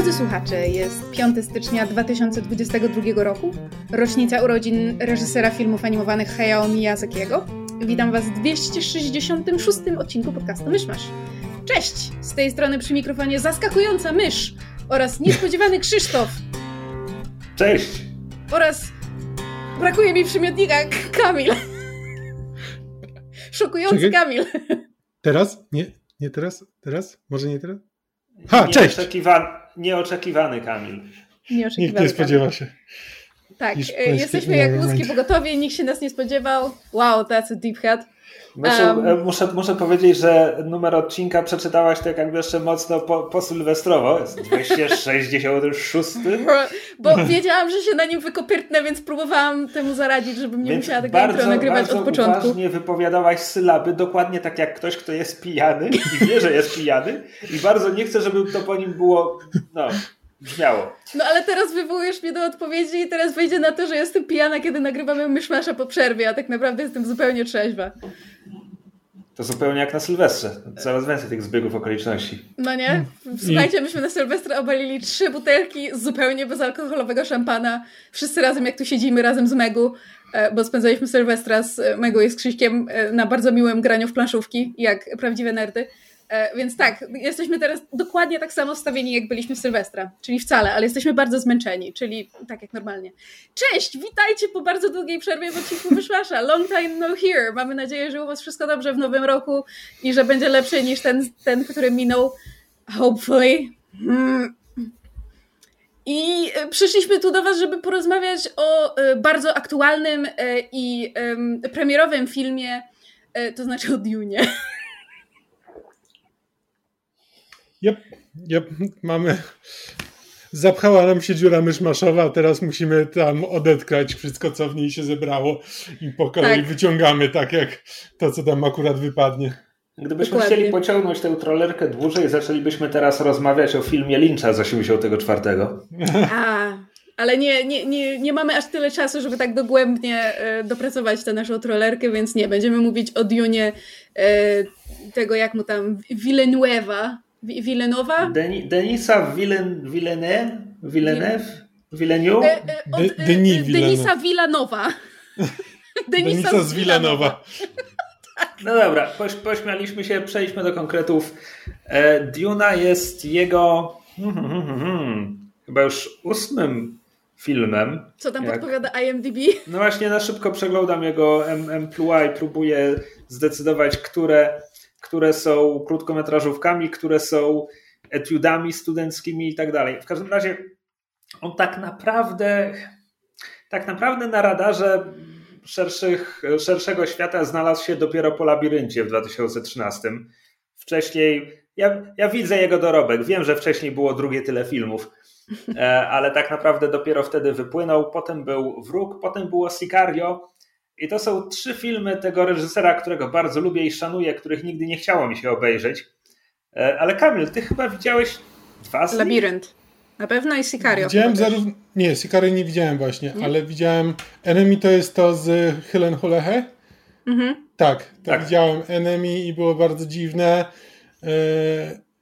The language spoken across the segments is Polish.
Drodzy słuchacze, jest 5 stycznia 2022 roku, rocznica urodzin reżysera filmów animowanych Hayao Miyazakiego. Witam Was w 266 odcinku podcastu Myszmasz. Cześć! Z tej strony przy mikrofonie zaskakująca mysz oraz niespodziewany Krzysztof. Cześć! Oraz brakuje mi przymiotnika Kamil. Szokujący Czekaj. Kamil. Teraz? Nie, nie teraz? Teraz? Może nie teraz? Ha, cześć! Nieoczekiwa... Nieoczekiwany Kamil. Nikt Nieoczekiwany nie spodziewa się. Tak, e, jesteśmy jak łuski pogotowie, nikt się nas nie spodziewał. Wow, that's a deep head. Muszę, e, muszę, muszę powiedzieć, że numer odcinka przeczytałaś tak jakby jeszcze mocno po, po sylwestrowo. Jest 266. Bo wiedziałam, że się na nim wykopiertnę, więc próbowałam temu zaradzić, żebym nie Więc musiała tego bardzo, nagrywać bardzo od początku. uważnie wypowiadałaś sylaby, dokładnie tak jak ktoś, kto jest pijany i wie, że jest pijany i bardzo nie chce, żeby to po nim było, no, brzmiało. No ale teraz wywołujesz mnie do odpowiedzi i teraz wejdzie na to, że jestem pijana, kiedy nagrywamy myszmasza po przerwie, a tak naprawdę jestem zupełnie trzeźwa. To zupełnie jak na Sylwestrze. Coraz więcej tych zbiegów okoliczności. No nie? Słuchajcie, myśmy na Sylwestra obalili trzy butelki zupełnie bezalkoholowego szampana. Wszyscy razem, jak tu siedzimy, razem z Megu, e, bo spędzaliśmy Sylwestra z Megu i z Krzyśkiem e, na bardzo miłym graniu w planszówki, jak prawdziwe nerdy. E, Więc tak, jesteśmy teraz dokładnie tak samo stawieni, jak byliśmy w Sylwestra. Czyli wcale, ale jesteśmy bardzo zmęczeni, czyli tak jak normalnie. Cześć, witajcie po bardzo długiej przerwie w odcinku Wyszłasza. Long time no here. Mamy nadzieję, że u was wszystko dobrze w nowym roku i że będzie lepszy niż ten, ten który minął. Hopefully. Mm. I e, przyszliśmy tu do Was, żeby porozmawiać o e, bardzo aktualnym i em, premierowym filmie, to znaczy o Dune. Jep, jep, mamy... Zapchała nam się dziura myszmaszowa, a teraz musimy tam odetkać wszystko, co w niej się zebrało i po kolei Tak. wyciągamy tak jak to, co tam akurat wypadnie. Gdybyśmy Dokładnie. chcieli pociągnąć tę trollerkę dłużej, zaczęlibyśmy teraz rozmawiać o filmie Lyncha z 84. A, ale nie, nie, nie, nie mamy aż tyle czasu, żeby tak dogłębnie e, dopracować tę naszą trollerkę, więc nie, będziemy mówić o Dune e, tego, jak mu tam, Villeneuve'a, Villeneuve'a? Deni, Denisa Villen, Villeneuve? Villeneuve? Villeneuve? E, e, od, De- e, Denis Villeneuve. Denisa Villanowa. Denisa z Wilanowa. No dobra, poś, pośmialiśmy się, przejdźmy do konkretów. E, Duna jest jego hmm, hmm, hmm, hmm, chyba już ósmym filmem. Co tam Jak- podpowiada IMDb? No właśnie na szybko przeglądam jego em- emploi i próbuję zdecydować, które, które są krótkometrażówkami, które są etiudami studenckimi i tak dalej. W każdym razie on tak naprawdę tak naprawdę na radarze szerszych, szerszego świata znalazł się dopiero po labiryncie w 2013. Wcześniej ja, ja widzę jego dorobek. Wiem, że wcześniej było drugie tyle filmów, e, ale tak naprawdę dopiero wtedy wypłynął. Potem był Wróg, potem było Sicario. I to są trzy filmy tego reżysera, którego bardzo lubię i szanuję, których nigdy nie chciało mi się obejrzeć. E, Ale Kamil, ty chyba widziałeś dwa z nich? Labirynt. Na pewno i Sicario. Widziałem zarówno... Nie, Sikary nie widziałem właśnie, Nie? ale widziałem... Enemy to jest to z Hylen Hulehe? Mhm. Tak, tak, Tak. widziałem Enemy i było bardzo dziwne yy,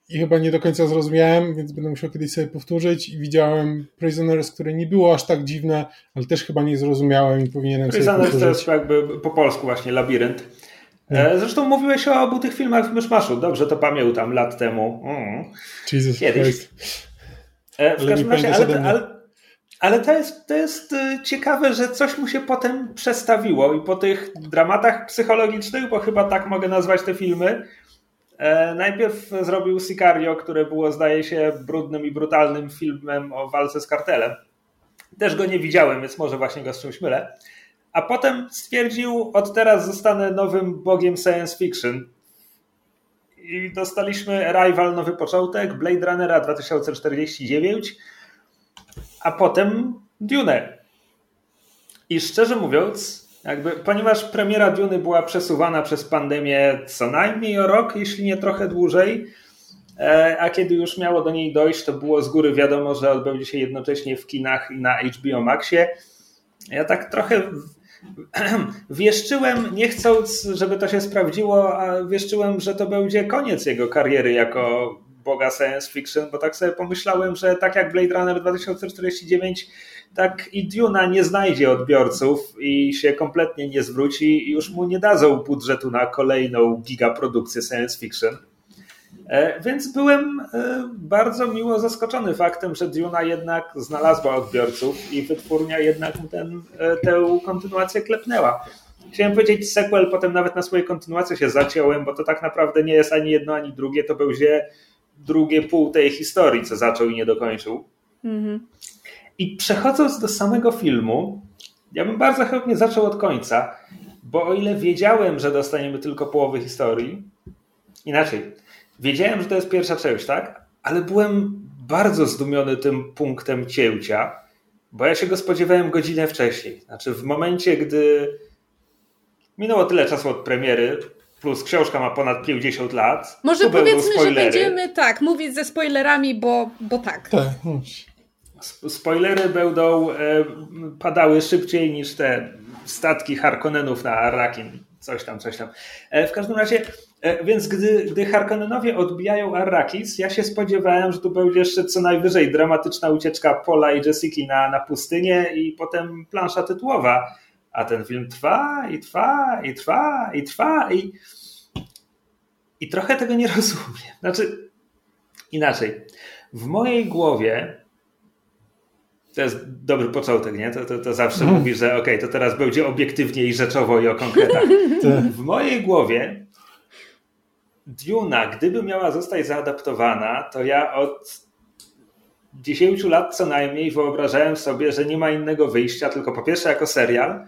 i chyba nie do końca zrozumiałem, więc będę musiał kiedyś sobie powtórzyć i widziałem Prisoners, które nie było aż tak dziwne, ale też chyba nie zrozumiałem i powinienem sobie Prisoners to jest jakby po polsku właśnie Labirynt. E, Zresztą mówiłeś o obu tych filmach w Myszmaszu. Dobrze to pamiętam lat temu. Mm. Jesus Kiedyś. Christ. E, W Ale każdym razie, ale, ale, ale to jest, to jest e, ciekawe, że coś mu się potem przestawiło i po tych dramatach psychologicznych, bo chyba tak mogę nazwać te filmy, najpierw zrobił Sicario, które było zdaje się brudnym i brutalnym filmem o walce z kartelem. Też go nie widziałem, więc może właśnie go z czymś mylę. A potem stwierdził, od teraz zostanę nowym bogiem science fiction. I dostaliśmy Arrival, nowy początek, Blade Runnera 2049, a potem Dune. I szczerze mówiąc, jakby, ponieważ premiera Duny była przesuwana przez pandemię co najmniej o rok, jeśli nie trochę dłużej, e, a kiedy już miało do niej dojść, to było z góry wiadomo, że odbędzie się jednocześnie w kinach i na HBO Maxie. Ja tak trochę wieszczyłem, nie chcąc, żeby to się sprawdziło, a wieszczyłem, że to będzie koniec jego kariery jako boga science fiction, bo tak sobie pomyślałem, że tak jak Blade Runner 2049, tak i Duna nie znajdzie odbiorców i się kompletnie nie zwróci i już mu nie dadzą budżetu na kolejną gigaprodukcję science fiction. E, więc byłem e, bardzo miło zaskoczony faktem, że Duna jednak znalazła odbiorców i wytwórnia jednak ten, e, tę kontynuację klepnęła. Chciałem powiedzieć sequel, potem nawet na swojej kontynuacji się zaciąłem, bo to tak naprawdę nie jest ani jedno, ani drugie, to będzie drugie pół tej historii, co zaczął i nie dokończył. Mhm. I przechodząc do samego filmu, ja bym bardzo chętnie zaczął od końca, bo o ile wiedziałem, że dostaniemy tylko połowę historii, inaczej, wiedziałem, że to jest pierwsza część, tak? Ale byłem bardzo zdumiony tym punktem cięcia, bo ja się go spodziewałem godzinę wcześniej. Znaczy, w momencie, gdy minęło tyle czasu od premiery, plus książka ma ponad 50 lat. Może powiedzmy, że będziemy tak mówić ze spoilerami, bo, bo tak. Tak. Spoilery będą e, padały szybciej niż te statki Harkonnenów na Arrakin. Coś tam, coś tam. E, w każdym razie, e, więc gdy, gdy Harkonnenowie odbijają Arrakis, ja się spodziewałem, że tu będzie jeszcze co najwyżej dramatyczna ucieczka Pola i Jessica na, na pustynię i potem plansza tytułowa a ten film trwa i trwa i trwa i trwa i, i trochę tego nie rozumiem. Znaczy, inaczej. W mojej głowie to jest dobry początek, nie? To, to, to zawsze mm. mówi, że okej, okay, to teraz będzie obiektywnie i rzeczowo i o konkretach. Tak. w mojej głowie Duna, gdyby miała zostać zaadaptowana, to ja od 10 lat co najmniej wyobrażałem sobie, że nie ma innego wyjścia, tylko po pierwsze jako serial,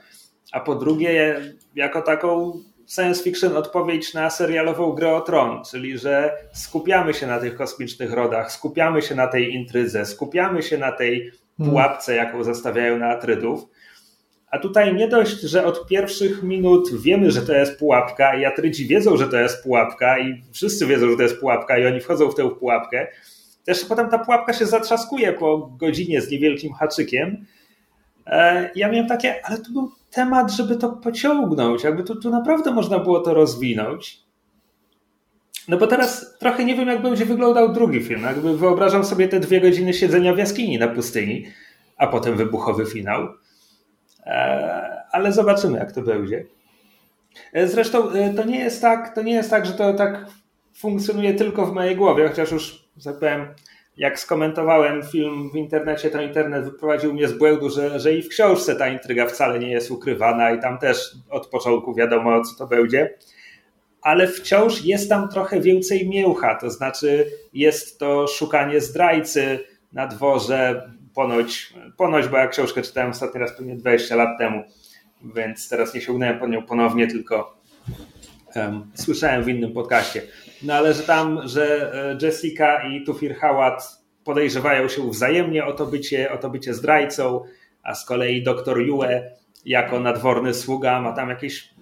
a po drugie jako taką science fiction odpowiedź na serialową grę o tron, czyli że skupiamy się na tych kosmicznych rodach, skupiamy się na tej intrydze, skupiamy się na tej. Pułapce, jaką zostawiają na Atrydów. A tutaj nie dość, że od pierwszych minut wiemy, że to jest pułapka i Atrydzi wiedzą, że to jest pułapka i wszyscy wiedzą, że to jest pułapka i oni wchodzą w tę pułapkę. Też potem ta pułapka się zatrzaskuje po godzinie z niewielkim haczykiem. E, ja miałem takie, ale to był temat, żeby to pociągnąć, jakby tu, tu naprawdę można było to rozwinąć. No bo teraz trochę nie wiem, jak będzie wyglądał drugi film. Jakby wyobrażam sobie te dwie godziny siedzenia w jaskini na pustyni, a potem wybuchowy finał. E, ale zobaczymy, jak to będzie. E, zresztą to nie jest tak, to nie jest tak, że to tak funkcjonuje tylko w mojej głowie, chociaż już, powiem, jak skomentowałem film w internecie, to internet wyprowadził mnie z błędu, że, że i w książce ta intryga wcale nie jest ukrywana i tam też od początku wiadomo, co to będzie. Ale wciąż jest tam trochę więcej mięcha, to znaczy jest to szukanie zdrajcy na dworze, ponoć, ponoć bo ja książkę czytałem ostatni raz pewnie 20 lat temu, więc teraz nie sięgnąłem po nią ponownie, tylko um, słyszałem w innym podcaście. No ale że tam, że e, Jessica i Tufir Hawat podejrzewają się wzajemnie o to bycie, o to bycie zdrajcą, a z kolei doktor Yue jako nadworny sługa ma tam jakieś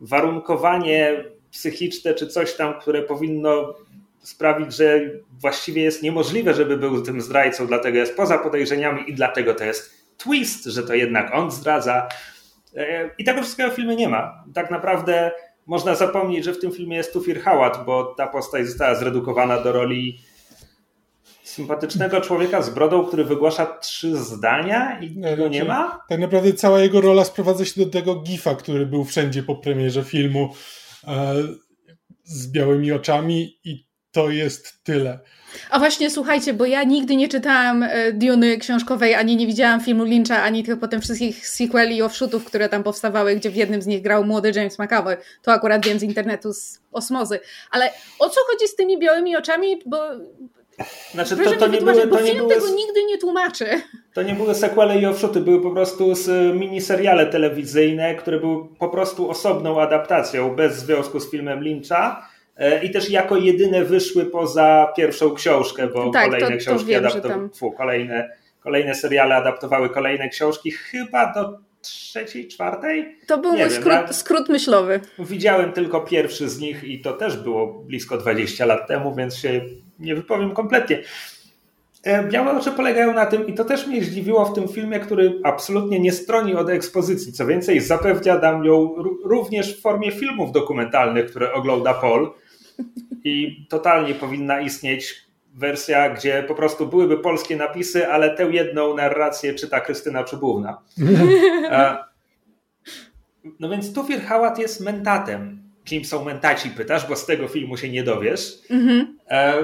warunkowanie psychiczne czy coś tam, które powinno sprawić, że właściwie jest niemożliwe, żeby był tym zdrajcą, dlatego jest poza podejrzeniami i dlatego to jest twist, że to jednak on zdradza. E, I tego wszystkiego w filmie nie ma. Tak naprawdę można zapomnieć, że w tym filmie jest Tufir Hawat, bo ta postać została zredukowana do roli sympatycznego człowieka z brodą, który wygłasza trzy zdania i nie, go nie ma? Tak naprawdę cała jego rola sprowadza się do tego gifa, który był wszędzie po premierze filmu z białymi oczami i to jest tyle. A właśnie, słuchajcie, bo ja nigdy nie czytałam e, Duny książkowej, ani nie widziałam filmu Lyncha, ani tych potem wszystkich sequeli i offshootów, które tam powstawały, gdzie w jednym z nich grał młody James McAvoy. To akurat wiem z internetu, z osmozy. Ale o co chodzi z tymi białymi oczami? Bo znaczy, to, to nie były, to nie film były, tego nigdy nie tłumaczy. To nie były sequele i offshooty, były po prostu miniseriale telewizyjne, które były po prostu osobną adaptacją, bez związku z filmem Lyncha E, i też jako jedyne wyszły poza pierwszą książkę, bo tak, kolejne książki adaptowały, tam... kolejne, kolejne seriale adaptowały kolejne książki, chyba do trzeciej, czwartej? To był mój wiem, skrót, skrót myślowy. Widziałem tylko pierwszy z nich i to też było blisko 20 lat temu, więc się nie wypowiem kompletnie. E, Białe oczy polegają na tym, i to też mnie zdziwiło w tym filmie, który absolutnie nie stroni od ekspozycji. Co więcej, zapewnia nam ją ró- również w formie filmów dokumentalnych, które ogląda Paul. I totalnie powinna istnieć wersja, gdzie po prostu byłyby polskie napisy, ale tę jedną narrację czyta Krystyna Czubówna. E, No więc Tufir Hałat jest mentatem. Kim są mentaci, pytasz, bo z tego filmu się nie dowiesz. Mhm. E,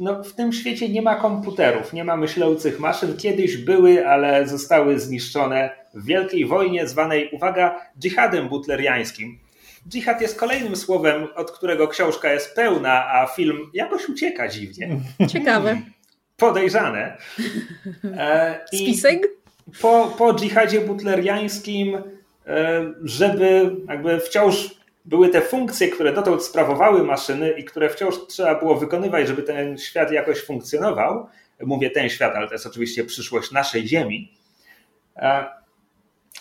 No, w tym świecie nie ma komputerów, nie ma myślących maszyn. Kiedyś były, ale zostały zniszczone w wielkiej wojnie zwanej, uwaga, dżihadem butleriańskim. Dżihad jest kolejnym słowem, od którego książka jest pełna, a film jakoś ucieka dziwnie. Ciekawe. Podejrzane. E, Spisek? po, po dżihadzie butleriańskim, e, żeby jakby wciąż były te funkcje, które dotąd sprawowały maszyny i które wciąż trzeba było wykonywać, żeby ten świat jakoś funkcjonował. Mówię ten świat, ale to jest oczywiście przyszłość naszej Ziemi. E,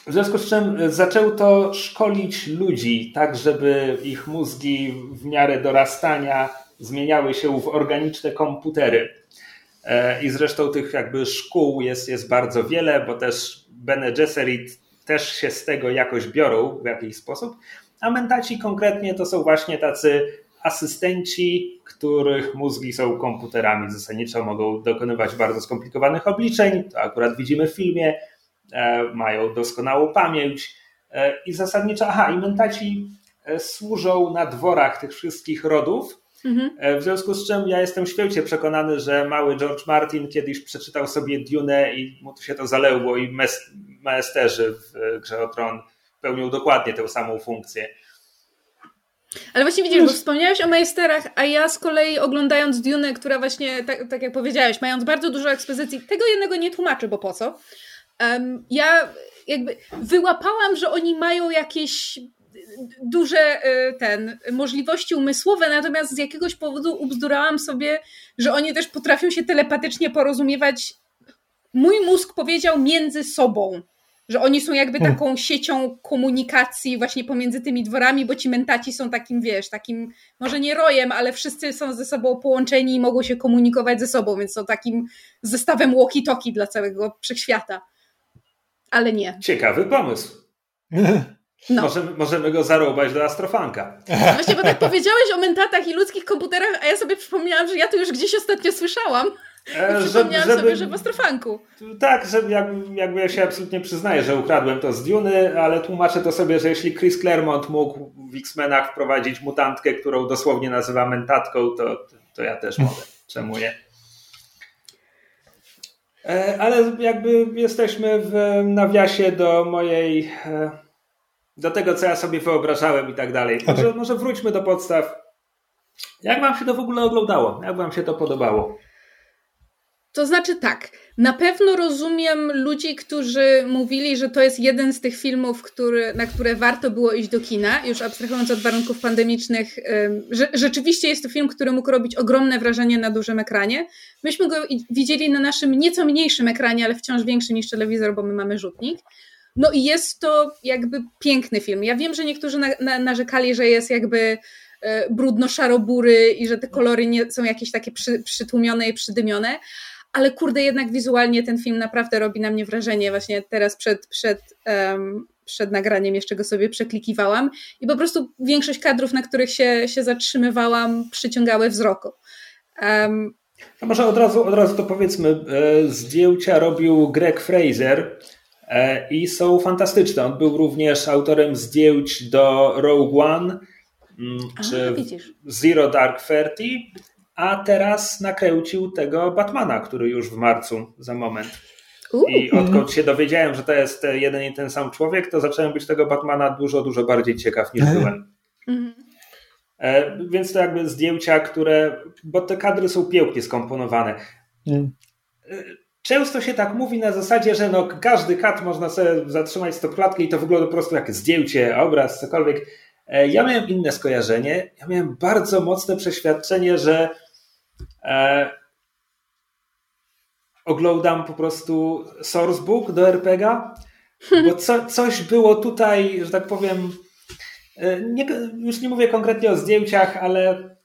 W związku z czym zaczął to szkolić ludzi, tak żeby ich mózgi w miarę dorastania zmieniały się w organiczne komputery. E, I zresztą tych jakby szkół jest, jest bardzo wiele, bo też Bene Gesserit też się z tego jakoś biorą w jakiś sposób. A mentaci konkretnie to są właśnie tacy asystenci, których mózgi są komputerami. Zasadniczo mogą dokonywać bardzo skomplikowanych obliczeń. To akurat widzimy w filmie. E, Mają doskonałą pamięć. E, I zasadniczo, aha, i mentaci e, służą na dworach tych wszystkich rodów. Mhm. W związku z czym ja jestem święcie przekonany, że mały George Martin kiedyś przeczytał sobie Dune i mu to się to zaleło i mes- maesterzy w Grze o Tron pełnią dokładnie tę samą funkcję. Ale właśnie widzisz, bo wspomniałeś o majsterach, a ja z kolei oglądając Dune, która właśnie, tak, tak jak powiedziałeś, mając bardzo dużo ekspozycji, tego jednego nie tłumaczę, bo po co? Em, ja jakby wyłapałam, że oni mają jakieś duże y, ten, możliwości umysłowe, natomiast z jakiegoś powodu ubzdurałam sobie, że oni też potrafią się telepatycznie porozumiewać. Mój mózg powiedział między sobą, że oni są jakby Hmm. taką siecią komunikacji właśnie pomiędzy tymi dworami, bo ci mentaci są takim, wiesz, takim, może nie rojem, ale wszyscy są ze sobą połączeni i mogą się komunikować ze sobą, więc są takim zestawem walkie-talkie dla całego wszechświata. Ale nie. Ciekawy pomysł. No. Możemy, możemy go zarobać do Astrofanka. Właśnie, bo tak powiedziałeś o mentatach i ludzkich komputerach, a ja sobie przypomniałam, że ja to już gdzieś ostatnio słyszałam. E, I przypomniałam sobie, że w Astrofanku. Tak, że jakby, jakby ja się absolutnie przyznaję, że ukradłem to z Duny, ale tłumaczę to sobie, że jeśli Chris Claremont mógł w X-Menach wprowadzić mutantkę, którą dosłownie nazywa mentatką, to, to ja też mogę. Czemu nie? E, Ale jakby jesteśmy w nawiasie do mojej, e, do tego, co ja sobie wyobrażałem i tak dalej. Może, może wróćmy do podstaw. Jak wam się to w ogóle oglądało? Jak wam się to podobało? To znaczy tak, na pewno rozumiem ludzi, którzy mówili, że to jest jeden z tych filmów, który, na które warto było iść do kina, już abstrahując od warunków pandemicznych, że rzeczywiście jest to film, który mógł robić ogromne wrażenie na dużym ekranie. Myśmy go widzieli na naszym nieco mniejszym ekranie, ale wciąż większym niż telewizor, bo my mamy rzutnik. No i jest to jakby piękny film. Ja wiem, że niektórzy na, na, narzekali, że jest jakby e, brudno-szarobury i że te kolory nie są jakieś takie przy, przytłumione i przydymione, ale kurde, jednak wizualnie ten film naprawdę robi na mnie wrażenie. Właśnie teraz przed, przed, em, przed nagraniem jeszcze go sobie przeklikiwałam i po prostu większość kadrów, na których się, się zatrzymywałam, przyciągały wzroku. Em, A może od razu, od razu to powiedzmy, e, zdjęcia robił Greg Fraser e, i są fantastyczne. On był również autorem zdjęć do Rogue One mm, czy widzisz. Zero Dark Thirty, a teraz nakręcił tego Batmana, który już w marcu za moment. I odkąd się dowiedziałem, że to jest jeden i ten sam człowiek, to zacząłem być tego Batmana dużo, dużo bardziej ciekaw niż byłem. mhm. E, Więc to jakby zdjęcia, które, bo te kadry są pięknie skomponowane. Mm. Często się tak mówi na zasadzie, że no każdy kat można sobie zatrzymać stopklatkę i to wygląda po prostu jak zdjęcie, obraz, cokolwiek. E, Ja miałem inne skojarzenie. Ja miałem bardzo mocne przeświadczenie, że e, oglądam po prostu sourcebook do RPGa, Bo co, coś było tutaj, że tak powiem, e, nie, już nie mówię konkretnie o zdjęciach, ale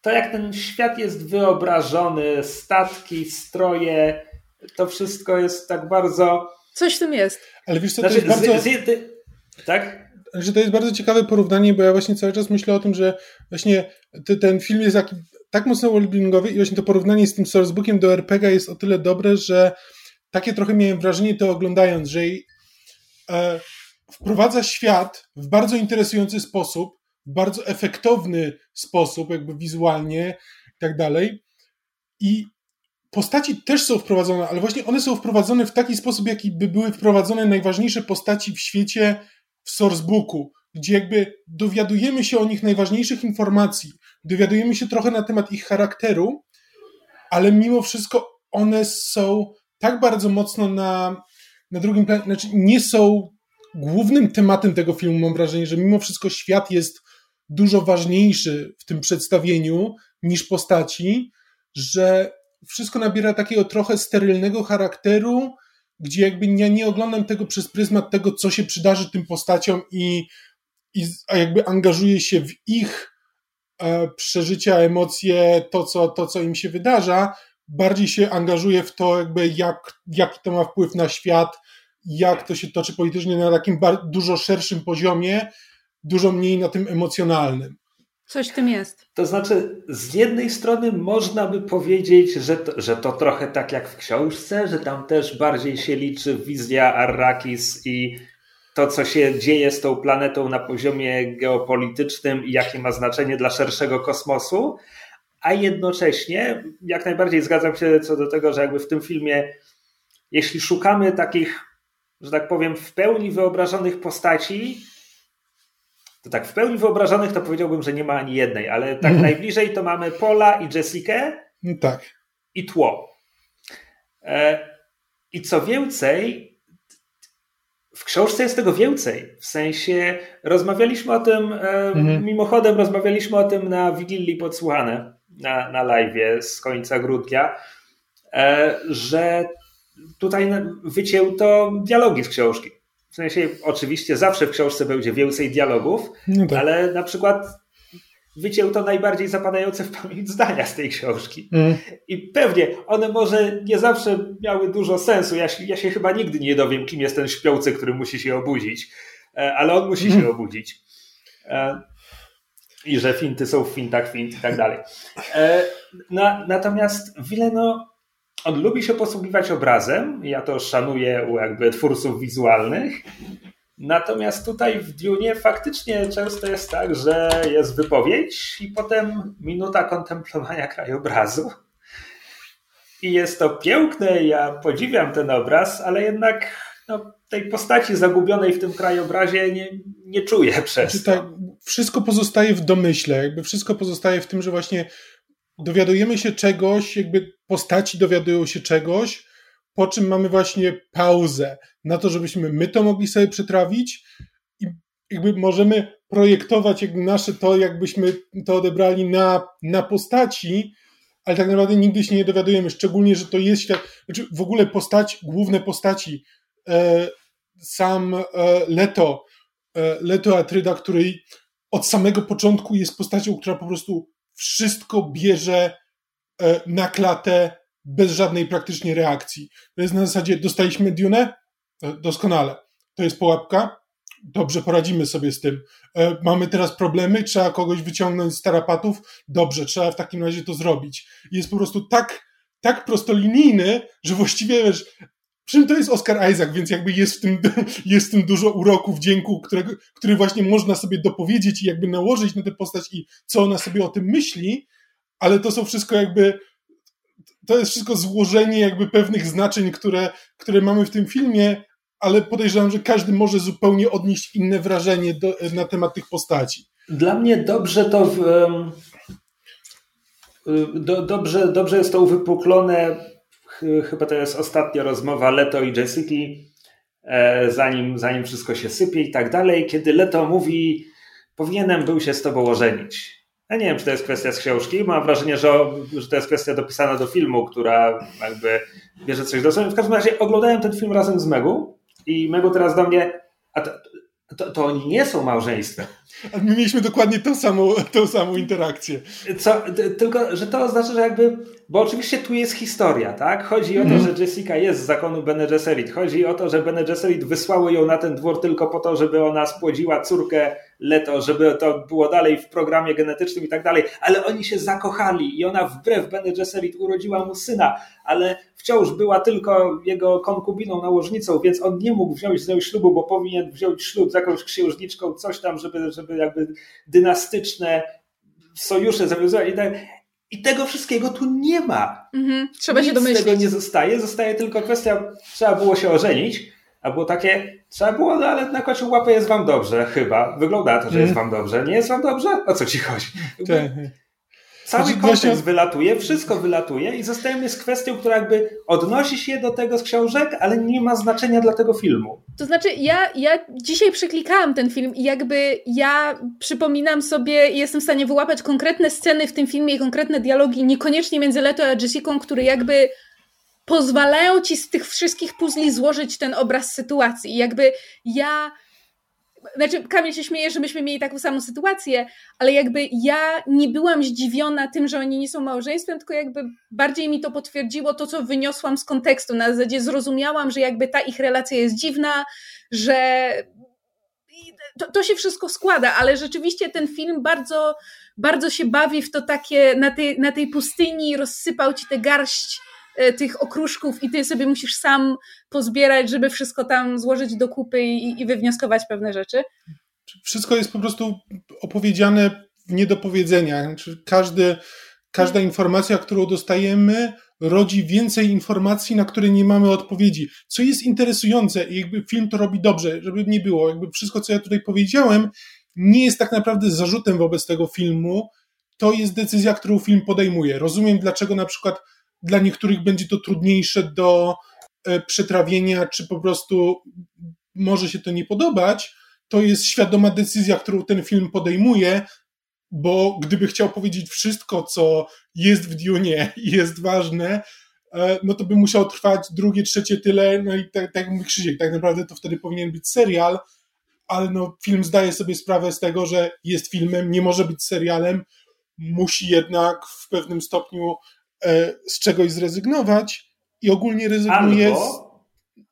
to jak ten świat jest wyobrażony, statki, stroje, to wszystko jest tak bardzo. Coś w tym jest. Ale wiesz co, to znaczy, jest bardzo... Z, z, tak? Że to jest bardzo ciekawe porównanie, bo ja właśnie cały czas myślę o tym, że właśnie ten film jest taki, tak mocno worldbuildingowy i właśnie to porównanie z tym sourcebookiem do RPG jest o tyle dobre, że takie trochę miałem wrażenie to oglądając, że e, wprowadza świat w bardzo interesujący sposób, w bardzo efektowny sposób, jakby wizualnie i tak dalej. I postaci też są wprowadzone, ale właśnie one są wprowadzone w taki sposób, jaki by były wprowadzone najważniejsze postaci w świecie w sourcebooku, gdzie jakby dowiadujemy się o nich najważniejszych informacji, dowiadujemy się trochę na temat ich charakteru, ale mimo wszystko one są tak bardzo mocno na, na drugim planie, znaczy nie są głównym tematem tego filmu, mam wrażenie, że mimo wszystko świat jest dużo ważniejszy w tym przedstawieniu niż postaci, że wszystko nabiera takiego trochę sterylnego charakteru, gdzie jakby ja nie oglądam tego przez pryzmat tego, co się przydarzy tym postaciom i, i jakby angażuję się w ich e, przeżycia, emocje, to co, to, co im się wydarza, bardziej się angażuję w to, jakby jak, jaki to ma wpływ na świat, jak to się toczy politycznie na takim dużo szerszym poziomie, dużo mniej na tym emocjonalnym. Coś w tym jest. To znaczy, z jednej strony można by powiedzieć, że to, że to trochę tak jak w książce, że tam też bardziej się liczy wizja Arrakis i to, co się dzieje z tą planetą na poziomie geopolitycznym i jakie ma znaczenie dla szerszego kosmosu, a jednocześnie jak najbardziej zgadzam się co do tego, że jakby w tym filmie, jeśli szukamy takich, że tak powiem, w pełni wyobrażonych postaci, to tak w pełni wyobrażonych to powiedziałbym, że nie ma ani jednej, ale tak mhm. najbliżej to mamy Pola i Jessikę no tak. i tło. E, I co więcej, w książce jest tego więcej. W sensie rozmawialiśmy o tym, e, mhm. mimochodem rozmawialiśmy o tym na Wigilii Podsłuchane na, na live z końca grudnia, e, że tutaj wycięł to dialogi z książki. W sensie, oczywiście zawsze w książce będzie więcej dialogów, no tak. ale na przykład wyciął to najbardziej zapadające w pamięć zdania z tej książki. Mm. I pewnie one może nie zawsze miały dużo sensu. Ja, ja się chyba nigdy nie dowiem, kim jest ten śpiący, który musi się obudzić, e, ale on musi mm. się obudzić. E, I że finty są w fintach fint i tak dalej. Na, natomiast Wileno on lubi się posługiwać obrazem, ja to szanuję u jakby twórców wizualnych, natomiast tutaj w Dune faktycznie często jest tak, że jest wypowiedź i potem minuta kontemplowania krajobrazu. I jest to piękne, ja podziwiam ten obraz, ale jednak no, tej postaci zagubionej w tym krajobrazie nie, nie czuję przez znaczy, to. Tak, wszystko pozostaje w domyśle, jakby wszystko pozostaje w tym, że właśnie dowiadujemy się czegoś, jakby postaci dowiadują się czegoś, po czym mamy właśnie pauzę na to, żebyśmy my to mogli sobie przetrawić i jakby możemy projektować jakby nasze to, jakbyśmy to odebrali na, na postaci, ale tak naprawdę nigdy się nie dowiadujemy, szczególnie, że to jest świat, znaczy w ogóle postać, główne postaci, e, sam e, Leto, e, Leto Atryda, który od samego początku jest postacią, która po prostu wszystko bierze e, na klatę bez żadnej praktycznie reakcji. To jest na zasadzie, dostaliśmy Dune? E, doskonale. To jest pułapka? Dobrze, poradzimy sobie z tym. E, mamy teraz problemy, trzeba kogoś wyciągnąć z tarapatów? Dobrze, trzeba w takim razie to zrobić. Jest po prostu tak, tak prostolinijny, że właściwie wiesz, przy czym to jest Oscar Isaac, więc jakby jest w tym, jest w tym dużo uroku, wdzięku, którego, który właśnie można sobie dopowiedzieć i jakby nałożyć na tę postać i co ona sobie o tym myśli, ale to są wszystko jakby, to jest wszystko złożenie jakby pewnych znaczeń, które, które mamy w tym filmie, ale podejrzewam, że każdy może zupełnie odnieść inne wrażenie do, na temat tych postaci. Dla mnie dobrze to w, do, dobrze, dobrze jest to uwypuklone chyba to jest ostatnia rozmowa Leto i Jessica, e, zanim, zanim wszystko się sypie i tak dalej, kiedy Leto mówi, powinienem był się z tobą ożenić. Ja nie wiem, czy to jest kwestia z książki. Mam wrażenie, że, że to jest kwestia dopisana do filmu, która jakby bierze coś do sobie. W każdym razie oglądałem ten film razem z Megu I Mego teraz do mnie, a to, to, to oni nie są małżeństwem. My mieliśmy dokładnie tą samą, tą samą interakcję. Co, tylko, że to oznacza, że jakby, bo oczywiście tu jest historia, tak? Chodzi o to, mm. że Jessica jest z zakonu Bene Gesserit. Chodzi o to, że Bene Gesserit wysłały ją na ten dwór tylko po to, żeby ona spłodziła córkę Leto, żeby to było dalej w programie genetycznym i tak dalej, ale oni się zakochali i ona wbrew Bene Gesserit urodziła mu syna, ale wciąż była tylko jego konkubiną, nałożnicą, więc on nie mógł wziąć z nią ślubu, bo powinien wziąć ślub z jakąś księżniczką, coś tam, żeby, żeby jakby dynastyczne sojusze zawiązywać i tak. I tego wszystkiego tu nie ma. Mhm, trzeba Nic się domyślić. z tego nie zostaje. Zostaje tylko kwestia, trzeba było się ożenić, a było takie, trzeba było, no ale na kocią łapę jest wam dobrze, chyba. Wygląda to, że jest wam dobrze. Nie jest wam dobrze? O co ci chodzi? Cały Znaczy, kontekst właśnie- wylatuje, wszystko wylatuje i zostajemy z kwestią, która jakby odnosi się do tego z książek, ale nie ma znaczenia dla tego filmu. To znaczy, ja, ja dzisiaj przeklikałam ten film i jakby ja przypominam sobie i jestem w stanie wyłapać konkretne sceny w tym filmie i konkretne dialogi, niekoniecznie między Leto a Jessicą, które jakby pozwalają ci z tych wszystkich puzli złożyć ten obraz sytuacji. I jakby ja. Znaczy, Kamil się śmieje, że myśmy mieli taką samą sytuację, ale jakby ja nie byłam zdziwiona tym, że oni nie są małżeństwem, tylko jakby bardziej mi to potwierdziło to, co wyniosłam z kontekstu. Na zasadzie zrozumiałam, że jakby ta ich relacja jest dziwna, że to, to się wszystko składa, ale rzeczywiście ten film bardzo, bardzo się bawi w to takie, na tej, na tej pustyni rozsypał ci tę garść tych okruszków i ty sobie musisz sam pozbierać, żeby wszystko tam złożyć do kupy i, i wywnioskować pewne rzeczy. Wszystko jest po prostu opowiedziane w niedopowiedzeniach. Znaczy każdy, każda informacja, którą dostajemy, rodzi więcej informacji, na które nie mamy odpowiedzi. Co jest interesujące i jakby film to robi dobrze, żeby nie było. Jakby wszystko, co ja tutaj powiedziałem, nie jest tak naprawdę zarzutem wobec tego filmu. To jest decyzja, którą film podejmuje. Rozumiem, dlaczego na przykład dla niektórych będzie to trudniejsze do e, przetrawienia, czy po prostu może się to nie podobać. To jest świadoma decyzja, którą ten film podejmuje, bo gdyby chciał powiedzieć wszystko, co jest w Dune i jest ważne, e, no to by musiał trwać drugie, trzecie tyle, no i tak, tak jak mówi Krzysiek, tak naprawdę to wtedy powinien być serial, ale no film zdaje sobie sprawę z tego, że jest filmem, nie może być serialem, musi jednak w pewnym stopniu z czegoś zrezygnować i ogólnie rezygnuje z... Albo,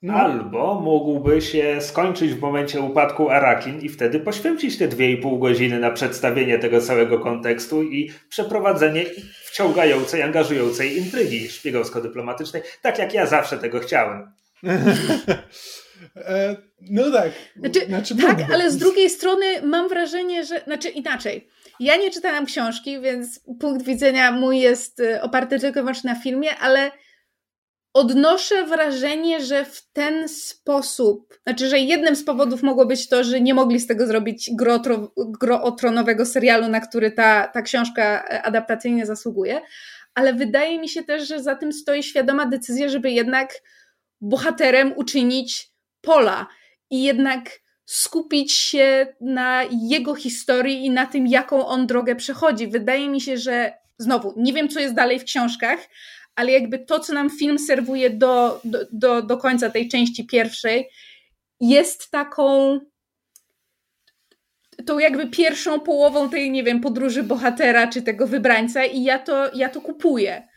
No, albo mógłby się skończyć w momencie upadku Arakin i wtedy poświęcić te dwie i pół godziny na przedstawienie tego całego kontekstu i przeprowadzenie wciągającej, angażującej intrygi szpiegowsko-dyplomatycznej, tak jak ja zawsze tego chciałem. E, no tak. Znaczy, Znaczy, tak, mógłby. ale z drugiej strony mam wrażenie, że. Znaczy inaczej. Ja nie czytałam książki, więc punkt widzenia mój jest y, oparty tylko i wyłącznie na filmie, ale odnoszę wrażenie, że w ten sposób, znaczy, że jednym z powodów mogło być to, że nie mogli z tego zrobić gro, tro, gro serialu, na który ta, ta książka e, adaptacyjnie zasługuje, ale wydaje mi się też, że za tym stoi świadoma decyzja, żeby jednak bohaterem uczynić Pola i jednak skupić się na jego historii i na tym, jaką on drogę przechodzi. Wydaje mi się, że znowu, nie wiem, co jest dalej w książkach, ale jakby to, co nam film serwuje do, do, do, do końca tej części pierwszej, jest taką tą jakby pierwszą połową tej, nie wiem, podróży bohatera czy tego wybrańca i ja to, ja to kupuję.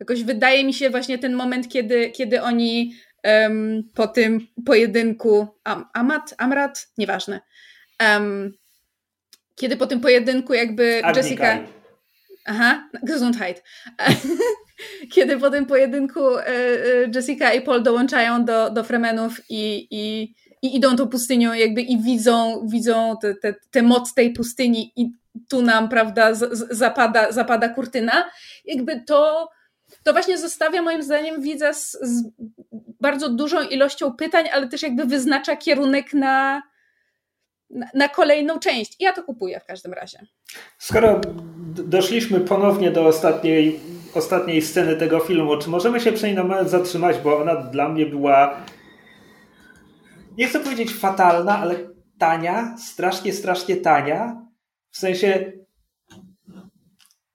Jakoś wydaje mi się właśnie ten moment, kiedy, kiedy oni um, po tym pojedynku Am, Amat, Amrat, nieważne. Um, kiedy po tym pojedynku jakby Agnikaj. Jessica... Aha, Gesundheit. Kiedy po tym pojedynku e, e, Jessica i Paul dołączają do, do Fremenów i, i, i idą tą pustynią jakby i widzą, widzą te, te, te moc tej pustyni i tu nam, prawda, z, zapada, zapada kurtyna, jakby to, to właśnie zostawia moim zdaniem widza z, z bardzo dużą ilością pytań, ale też jakby wyznacza kierunek na, na, kolejną część. I ja to kupuję w każdym razie. Skoro doszliśmy ponownie do ostatniej, ostatniej sceny tego filmu, czy możemy się przy niej na moment zatrzymać, bo ona dla mnie była nie chcę powiedzieć fatalna, ale tania, strasznie, strasznie tania. W sensie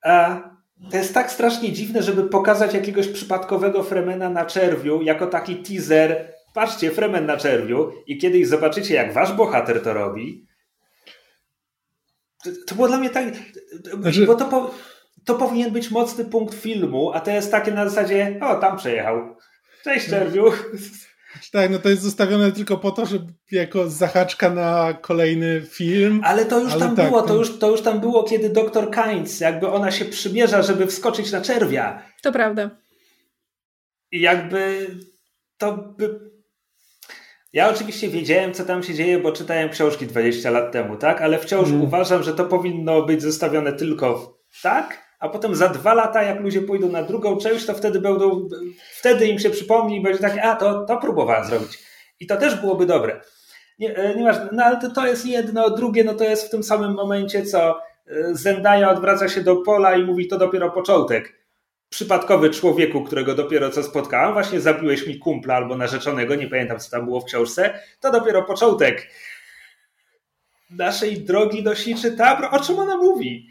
e, to jest tak strasznie dziwne, żeby pokazać jakiegoś przypadkowego Fremena na czerwiu jako taki teaser patrzcie, Fremen na czerwiu i kiedyś zobaczycie, jak wasz bohater to robi, to, to było dla mnie tak... Znaczy... Bo to, po, to powinien być mocny punkt filmu, a to jest takie na zasadzie, o, tam przejechał. Cześć, czerwiu. Tak, no to jest zostawione tylko po to, żeby jako zahaczka na kolejny film. Ale to już ale tam tak, było, to, już, to już tam było, kiedy doktor Kainz, jakby ona się przymierza, żeby wskoczyć na czerwia. To prawda. I jakby to by... Ja oczywiście wiedziałem, co tam się dzieje, bo czytałem książki 20 lat temu, tak? Ale wciąż mm. uważam, że to powinno być zostawione tylko tak, a potem za dwa lata, jak ludzie pójdą na drugą część, to wtedy będą, wtedy im się przypomni i będzie takie, a to, to próbowałem zrobić. I to też byłoby dobre. Nie, e, nieważne, no ale to, to jest jedno, drugie, no to jest w tym samym momencie, co e, Zendaya odwraca się do pola i mówi, to dopiero początek. Przypadkowy człowieku, którego dopiero co spotkałam, właśnie zabiłeś mi kumpla albo narzeczonego, nie pamiętam co tam było w książce, to dopiero początek naszej drogi do Siczy Tabro. O czym ona mówi?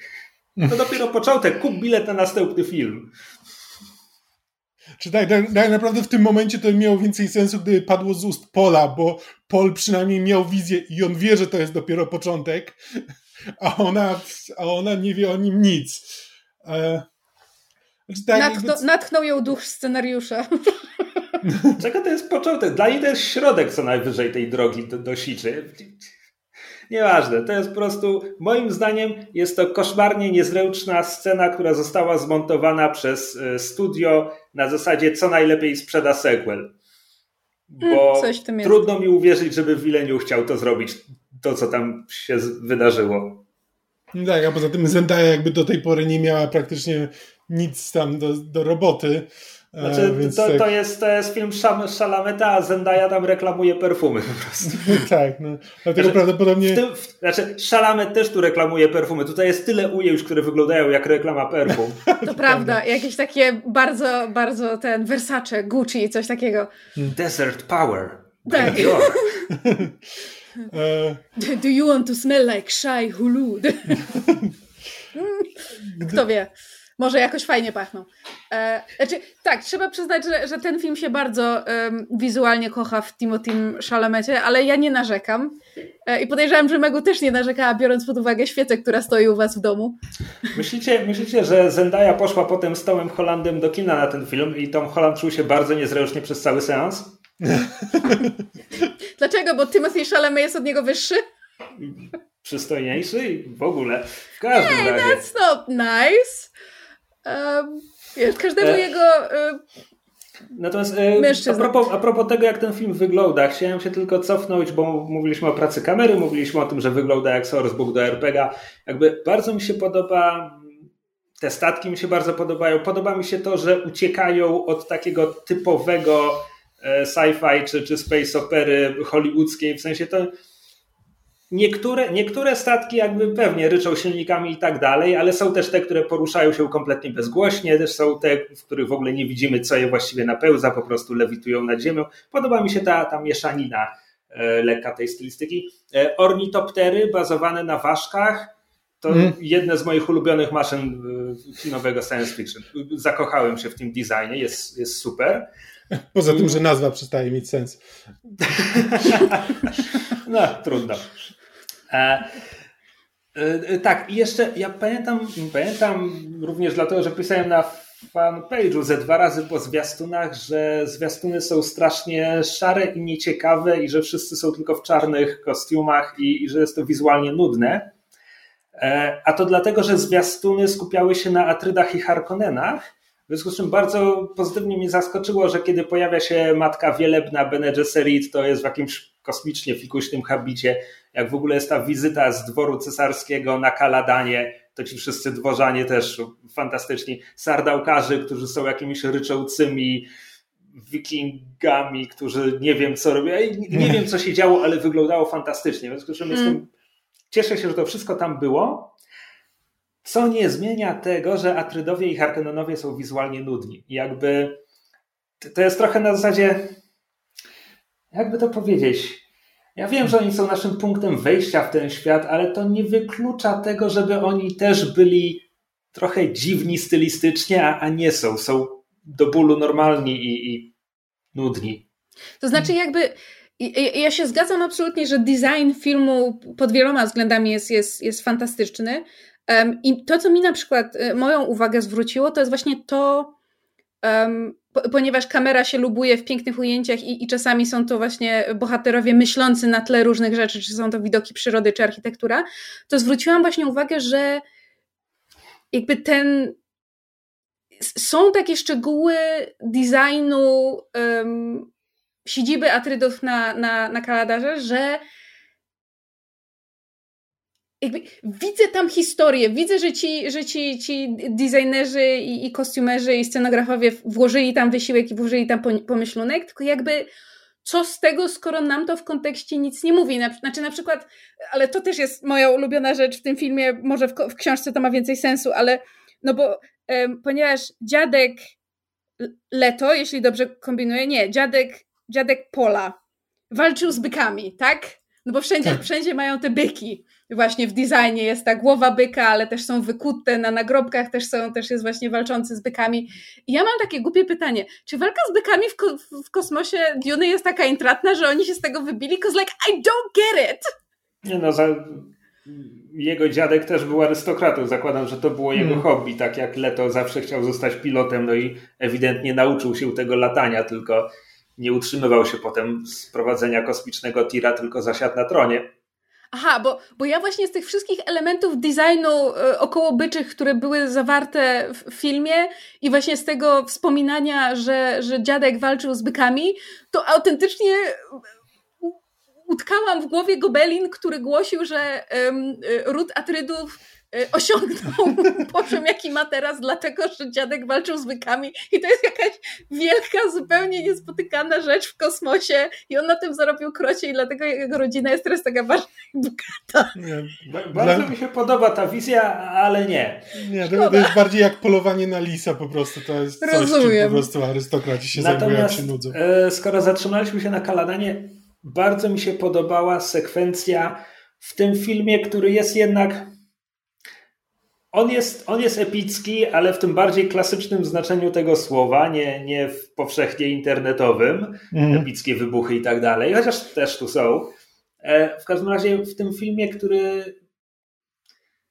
To dopiero początek. Kup bilet na następny film. Czy tak, tak, tak, naprawdę w tym momencie to miało więcej sensu, gdyby padło z ust Pola, bo Pol przynajmniej miał wizję i on wie, że to jest dopiero początek, a ona, a ona nie wie o nim nic. E, znaczy tak, Natchnął, jakby... natchnął ją duch scenariusza. Czego to jest początek? Dla niej to jest środek co najwyżej tej drogi do, do Siczy. Nieważne, to jest po prostu, moim zdaniem, jest to koszmarnie niezręczna scena, która została zmontowana przez e, studio na zasadzie co najlepiej sprzeda sequel. Bo hmm, trudno mi uwierzyć, żeby Wileniu chciał to zrobić, to co tam się wydarzyło. Tak, a poza tym Zendaya jakby do tej pory nie miała praktycznie nic tam do, do roboty. Znaczy, e, to, tak... to, jest, to jest film Szalameta, a Zendaya tam reklamuje perfumy po prostu. tak, no. Dlatego znaczy, prawdopodobnie... W tym, w, znaczy, Szalamet też tu reklamuje perfumy. Tutaj jest tyle ujęć, które wyglądają jak reklama perfum. To prawda. Jakieś takie bardzo, bardzo ten Versace, Gucci, coś takiego. Desert Power. Tak. E. Do you want to smell like shy hulud? Kto wie. Może jakoś fajnie pachną. E, znaczy, tak, trzeba przyznać, że, że ten film się bardzo um, wizualnie kocha w Timothy Chalamecie, ale ja nie narzekam. E, I podejrzewam, że Megu też nie narzekała, biorąc pod uwagę świecę, która stoi u was w domu. Myślicie, myślicie że Zendaya poszła potem z Tomem Hollandem do kina na ten film i Tom Holland czuł się bardzo niezręcznie przez cały seans? Dlaczego? Bo Timothy Chalamet jest od niego wyższy? Przystojniejszy i w ogóle. W każdym hey, razie. that's not nice. Um, wiesz, każdemu e... jego e... Natomiast e, a, propos, a propos tego, jak ten film wygląda, chciałem się tylko cofnąć, bo mówiliśmy o pracy kamery, mówiliśmy o tym, że wygląda jak sourcebook do RPGa. Jakby bardzo mi się podoba, te statki mi się bardzo podobają. Podoba mi się to, że uciekają od takiego typowego e, sci-fi czy, czy space opery hollywoodzkiej, w sensie to Niektóre, niektóre statki jakby pewnie ryczą silnikami i tak dalej, ale są też te, które poruszają się kompletnie bezgłośnie, też są te, w których w ogóle nie widzimy, co je właściwie napełza, po prostu lewitują nad ziemią. Podoba mi się ta, ta mieszanina e, lekka tej stylistyki. E, ornitoptery bazowane na ważkach to mm. jedne z moich ulubionych maszyn e, kinowego science fiction. Zakochałem się w tym designie, jest, jest super. Poza tym, że nazwa przestaje mieć sens. no, trudno. E, e, tak, i jeszcze ja pamiętam, pamiętam również dlatego, że pisałem na fanpage'u ze dwa razy po zwiastunach, że zwiastuny są strasznie szare i nieciekawe i że wszyscy są tylko w czarnych kostiumach i, i że jest to wizualnie nudne. E, a to dlatego, że zwiastuny skupiały się na Atrydach i Harkonnenach, w związku z czym bardzo pozytywnie mnie zaskoczyło, że kiedy pojawia się matka wielebna Bene Gesserit, to jest w jakimś kosmicznie fikuśnym habicie. Jak w ogóle jest ta wizyta z dworu cesarskiego na Kaladanie, to ci wszyscy dworzanie też fantastyczni. Sardałkarzy, którzy są jakimiś ryczałcymi, wikingami, którzy nie wiem co robią. Nie wiem co się działo, ale wyglądało fantastycznie. W związku z czym jestem, cieszę się, że to wszystko tam było. Co nie zmienia tego, że Atrydowie i Harkonenowie są wizualnie nudni. Jakby to jest trochę na zasadzie, jakby to powiedzieć. Ja wiem, że oni są naszym punktem wejścia w ten świat, ale to nie wyklucza tego, żeby oni też byli trochę dziwni stylistycznie, a, a nie są. Są do bólu normalni i, i nudni. To znaczy jakby ja się zgadzam absolutnie, że design filmu pod wieloma względami jest, jest, jest fantastyczny. I to, co mi na przykład e, moją uwagę zwróciło, to jest właśnie to, um, ponieważ kamera się lubuje w pięknych ujęciach i, i czasami są to właśnie bohaterowie myślący na tle różnych rzeczy, czy są to widoki przyrody, czy architektura, to zwróciłam właśnie uwagę, że jakby ten. Są takie szczegóły designu um, siedziby Atrydów na, na, na Kaladarze, że jakby widzę tam historię, widzę, że ci, że ci, ci designerzy i, i kostiumerzy i scenografowie włożyli tam wysiłek i włożyli tam pomyślunek, tylko jakby co z tego, skoro nam to w kontekście nic nie mówi. Na, znaczy na przykład, ale to też jest moja ulubiona rzecz w tym filmie, może w, w książce to ma więcej sensu, ale no bo um, ponieważ dziadek Leto, jeśli dobrze kombinuję, nie, dziadek, dziadek Pola walczył z bykami, tak? No bo wszędzie, tak. wszędzie mają te byki. Właśnie w designie jest ta głowa byka, ale też są wykute na nagrobkach, też, są, też jest właśnie walczący z bykami. I ja mam takie głupie pytanie, czy walka z bykami w, ko w kosmosie Duny jest taka intratna, że oni się z tego wybili? Cause like, I don't get it! Nie no, za... jego dziadek też był arystokratą. Zakładam, że to było jego hmm. hobby, tak jak Leto zawsze chciał zostać pilotem, no i ewidentnie nauczył się tego latania, tylko nie utrzymywał się potem z prowadzenia kosmicznego tira, tylko zasiadł na tronie. Aha, bo, bo ja właśnie z tych wszystkich elementów designu y, okołobyczych, które były zawarte w filmie i właśnie z tego wspominania, że, że dziadek walczył z bykami, to autentycznie utkałam w głowie Gobelin, który głosił, że um, ród Atrydów osiągnął poziom, jaki ma teraz, dlatego że dziadek walczył z bykami i to jest jakaś wielka, zupełnie niespotykana rzecz w kosmosie i on na tym zarobił krocie i dlatego jego rodzina jest teraz taka ważna i bogata. Bardzo Dla... mi się podoba ta wizja, ale nie. Nie, to, to, jest bardziej jak polowanie na lisa po prostu, to jest coś, Rozumiem. po prostu arystokraci się Natomiast, zajmują, jak się nudzą. E, skoro zatrzymaliśmy się na Kaladanie, bardzo mi się podobała sekwencja w tym filmie, który jest jednak on jest, on jest epicki, ale w tym bardziej klasycznym znaczeniu tego słowa, nie, nie w powszechnie internetowym, mm. epickie wybuchy i tak dalej, chociaż też tu są. E, w każdym razie w tym filmie, który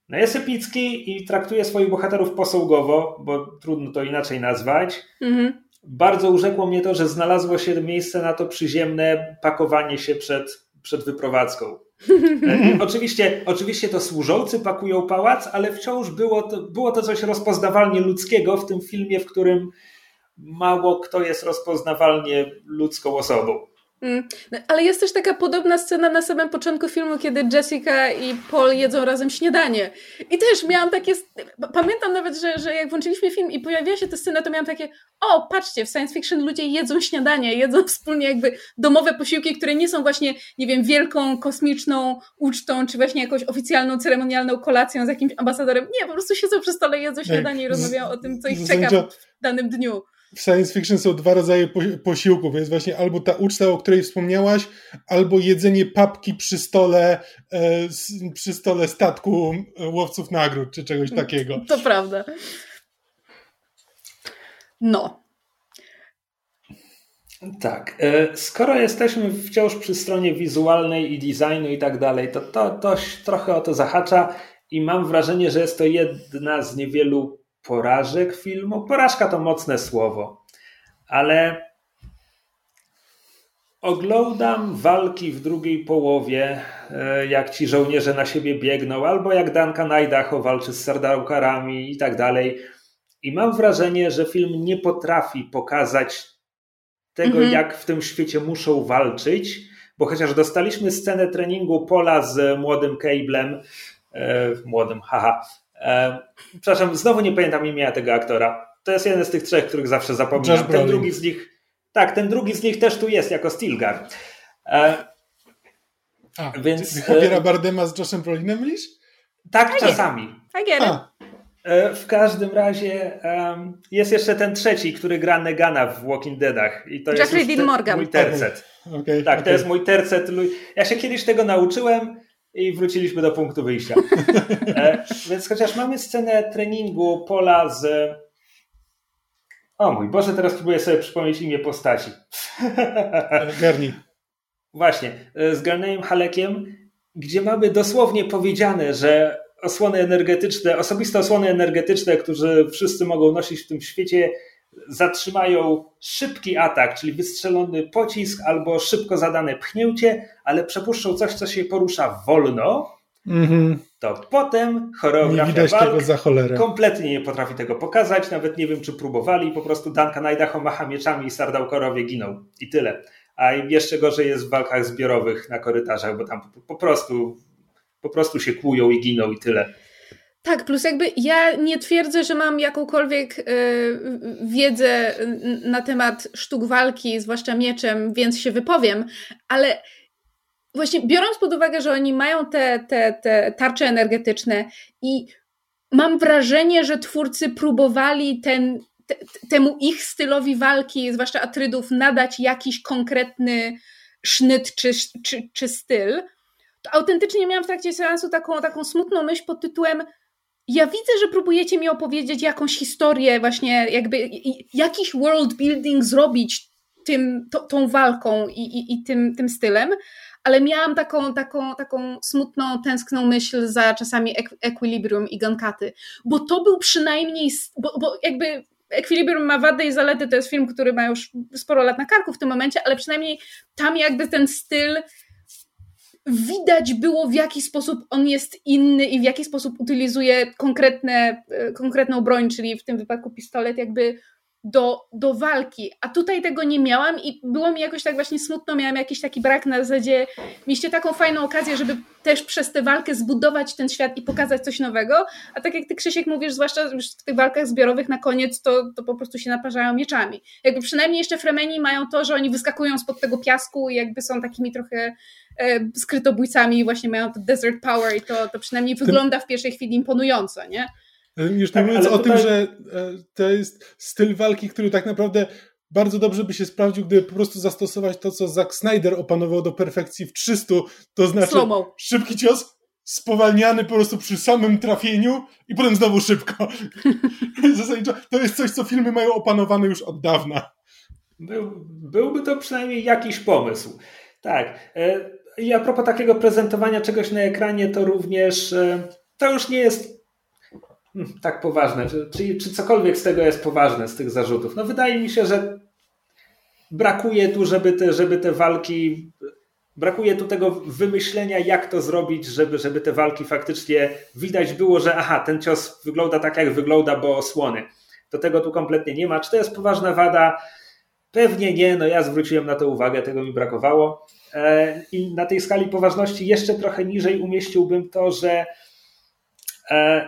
no jest epicki i traktuje swoich bohaterów posągowo, bo trudno to inaczej nazwać. Mm. Bardzo urzekło mnie to, że znalazło się miejsce na to przyziemne pakowanie się przed, przed wyprowadzką. E, oczywiście, oczywiście to służący pakują pałac, ale wciąż było to, było to coś rozpoznawalnie ludzkiego w tym filmie, w którym mało kto jest rozpoznawalnie ludzką osobą. Mm. No, ale jest też taka podobna scena na samym początku filmu, kiedy Jessica i Paul jedzą razem śniadanie. I też miałam takie. Pamiętam nawet, że, że jak włączyliśmy film i pojawiła się ta scena, to miałam takie: O, patrzcie, w science fiction ludzie jedzą śniadanie, jedzą wspólnie jakby domowe posiłki, które nie są właśnie, nie wiem, wielką kosmiczną ucztą, czy właśnie jakąś oficjalną, ceremonialną kolacją z jakimś ambasadorem. Nie, po prostu siedzą przy stole, jedzą śniadanie i rozmawiają o tym, co ich czeka w danym dniu w science fiction są dwa rodzaje posiłków. Jest właśnie albo ta uczta, o której wspomniałaś, albo jedzenie papki przy stole, e, przy stole statku łowców nagród, czy czegoś takiego. To prawda. No. Tak. E, skoro jesteśmy wciąż przy stronie wizualnej i designu i tak dalej, to, to, to trochę o to zahacza i mam wrażenie, że jest to jedna z niewielu porażek filmu. Porażka to mocne słowo, ale oglądam walki w drugiej połowie, e, jak ci żołnierze na siebie biegną, albo jak Duncan Idaho walczy z sardałkarami i tak dalej. I mam wrażenie, że film nie potrafi pokazać tego, mhm. jak w tym świecie muszą walczyć, bo chociaż dostaliśmy scenę treningu Pola z młodym Cablem, e, młodym, haha, przepraszam, znowu nie pamiętam imienia tego aktora. To jest jeden z tych trzech, których zawsze zapominam. ten drugi z nich, tak, ten drugi z nich też tu jest jako Stilgar. E, A, więc Javiera e, Bardema z Joshem Brolinem mylisz? Tak, tak czasami. Tak jest. E, w każdym razie um, jest jeszcze ten trzeci, który gra Negana w Walking Deadach. I to Jeffrey jest Dean Morgan. mój tercet. Okay. Okay, tak, okay. to jest mój tercet. Ja się kiedyś tego nauczyłem i wróciliśmy do punktu wyjścia. E, więc chociaż mamy scenę treningu Pola z O mój Boże, teraz próbuję sobie przypomnieć imię postaci. Garni. Właśnie, z Garneyem Halekiem, gdzie mamy dosłownie powiedziane, że osłony energetyczne, osobiste osłony energetyczne, które wszyscy mogą nosić w tym świecie, zatrzymają szybki atak, czyli wystrzelony pocisk albo szybko zadane pchnięcie, ale przepuszczą coś, co się porusza wolno, mm-hmm. to potem choreografia nie widać walk tego za cholerę. kompletnie nie potrafi tego pokazać, nawet nie wiem, czy próbowali, po prostu Duncan Idaho macha mieczami i Sardałkorowie giną i tyle. A jeszcze gorzej jest w walkach zbiorowych na korytarzach, bo tam po prostu, po prostu się kłują i giną i tyle. Tak, plus jakby ja nie twierdzę, że mam jakąkolwiek y, wiedzę na temat sztuk walki, zwłaszcza mieczem, więc się wypowiem, ale właśnie biorąc pod uwagę, że oni mają te, te, te tarcze energetyczne i mam wrażenie, że twórcy próbowali ten, te, temu ich stylowi walki, zwłaszcza Atrydów, nadać jakiś konkretny sznyt czy, czy, czy styl, to autentycznie miałam w trakcie seansu taką, taką smutną myśl pod tytułem ja widzę, że próbujecie mi opowiedzieć jakąś historię, właśnie jakby jakiś world building zrobić tym, to, tą walką i, i, i tym, tym stylem, ale miałam taką, taką, taką smutną, tęskną myśl za czasami Equilibrium i Gunkaty, bo to był przynajmniej, bo, bo jakby Equilibrium ma wady i zalety, to jest film, który ma już sporo lat na karku w tym momencie, ale przynajmniej tam jakby ten styl widać było, w jaki sposób on jest inny i w jaki sposób utylizuje konkretne, e, konkretną broń, czyli w tym wypadku pistolet, jakby do, do walki. A tutaj tego nie miałam i było mi jakoś tak właśnie smutno, miałam jakiś taki brak na zasadzie, mieliście taką fajną okazję, żeby też przez tę walkę zbudować ten świat i pokazać coś nowego, a tak jak ty Krzysiek mówisz, zwłaszcza już w tych walkach zbiorowych na koniec, to, to po prostu się naparzają mieczami. Jakby przynajmniej jeszcze Fremeni mają to, że oni wyskakują spod tego piasku i jakby są takimi trochę e, skrytobójcami i właśnie mają to desert power i to, to przynajmniej wygląda w pierwszej chwili imponująco, nie? Już tak, nie mówiąc o tutaj... tym, że e, to jest styl walki, który tak naprawdę bardzo dobrze by się sprawdził, gdyby po prostu zastosować to, co Zack Snyder opanował do perfekcji w 300, to znaczy szybki cios, spowalniany po prostu przy samym trafieniu i potem znowu szybko. Zasadniczo to jest coś, co filmy mają opanowane już od dawna. Był, byłby to przynajmniej jakiś pomysł. Tak. E, I a propos takiego prezentowania czegoś na ekranie, to również e, to już nie jest tak poważne. Czy, czy, cokolwiek z tego jest poważne, z tych zarzutów? No wydaje mi się, że brakuje tu, żeby te, żeby te walki brakuje tu tego wymyślenia, jak to zrobić, żeby, żeby te walki faktycznie widać było, że aha, ten cios wygląda tak, jak wygląda, bo osłony. To tego tu kompletnie nie ma. Czy to jest poważna wada? Pewnie nie, no ja zwróciłem na to uwagę, tego mi brakowało. E, I na tej skali poważności jeszcze trochę niżej umieściłbym to, że e,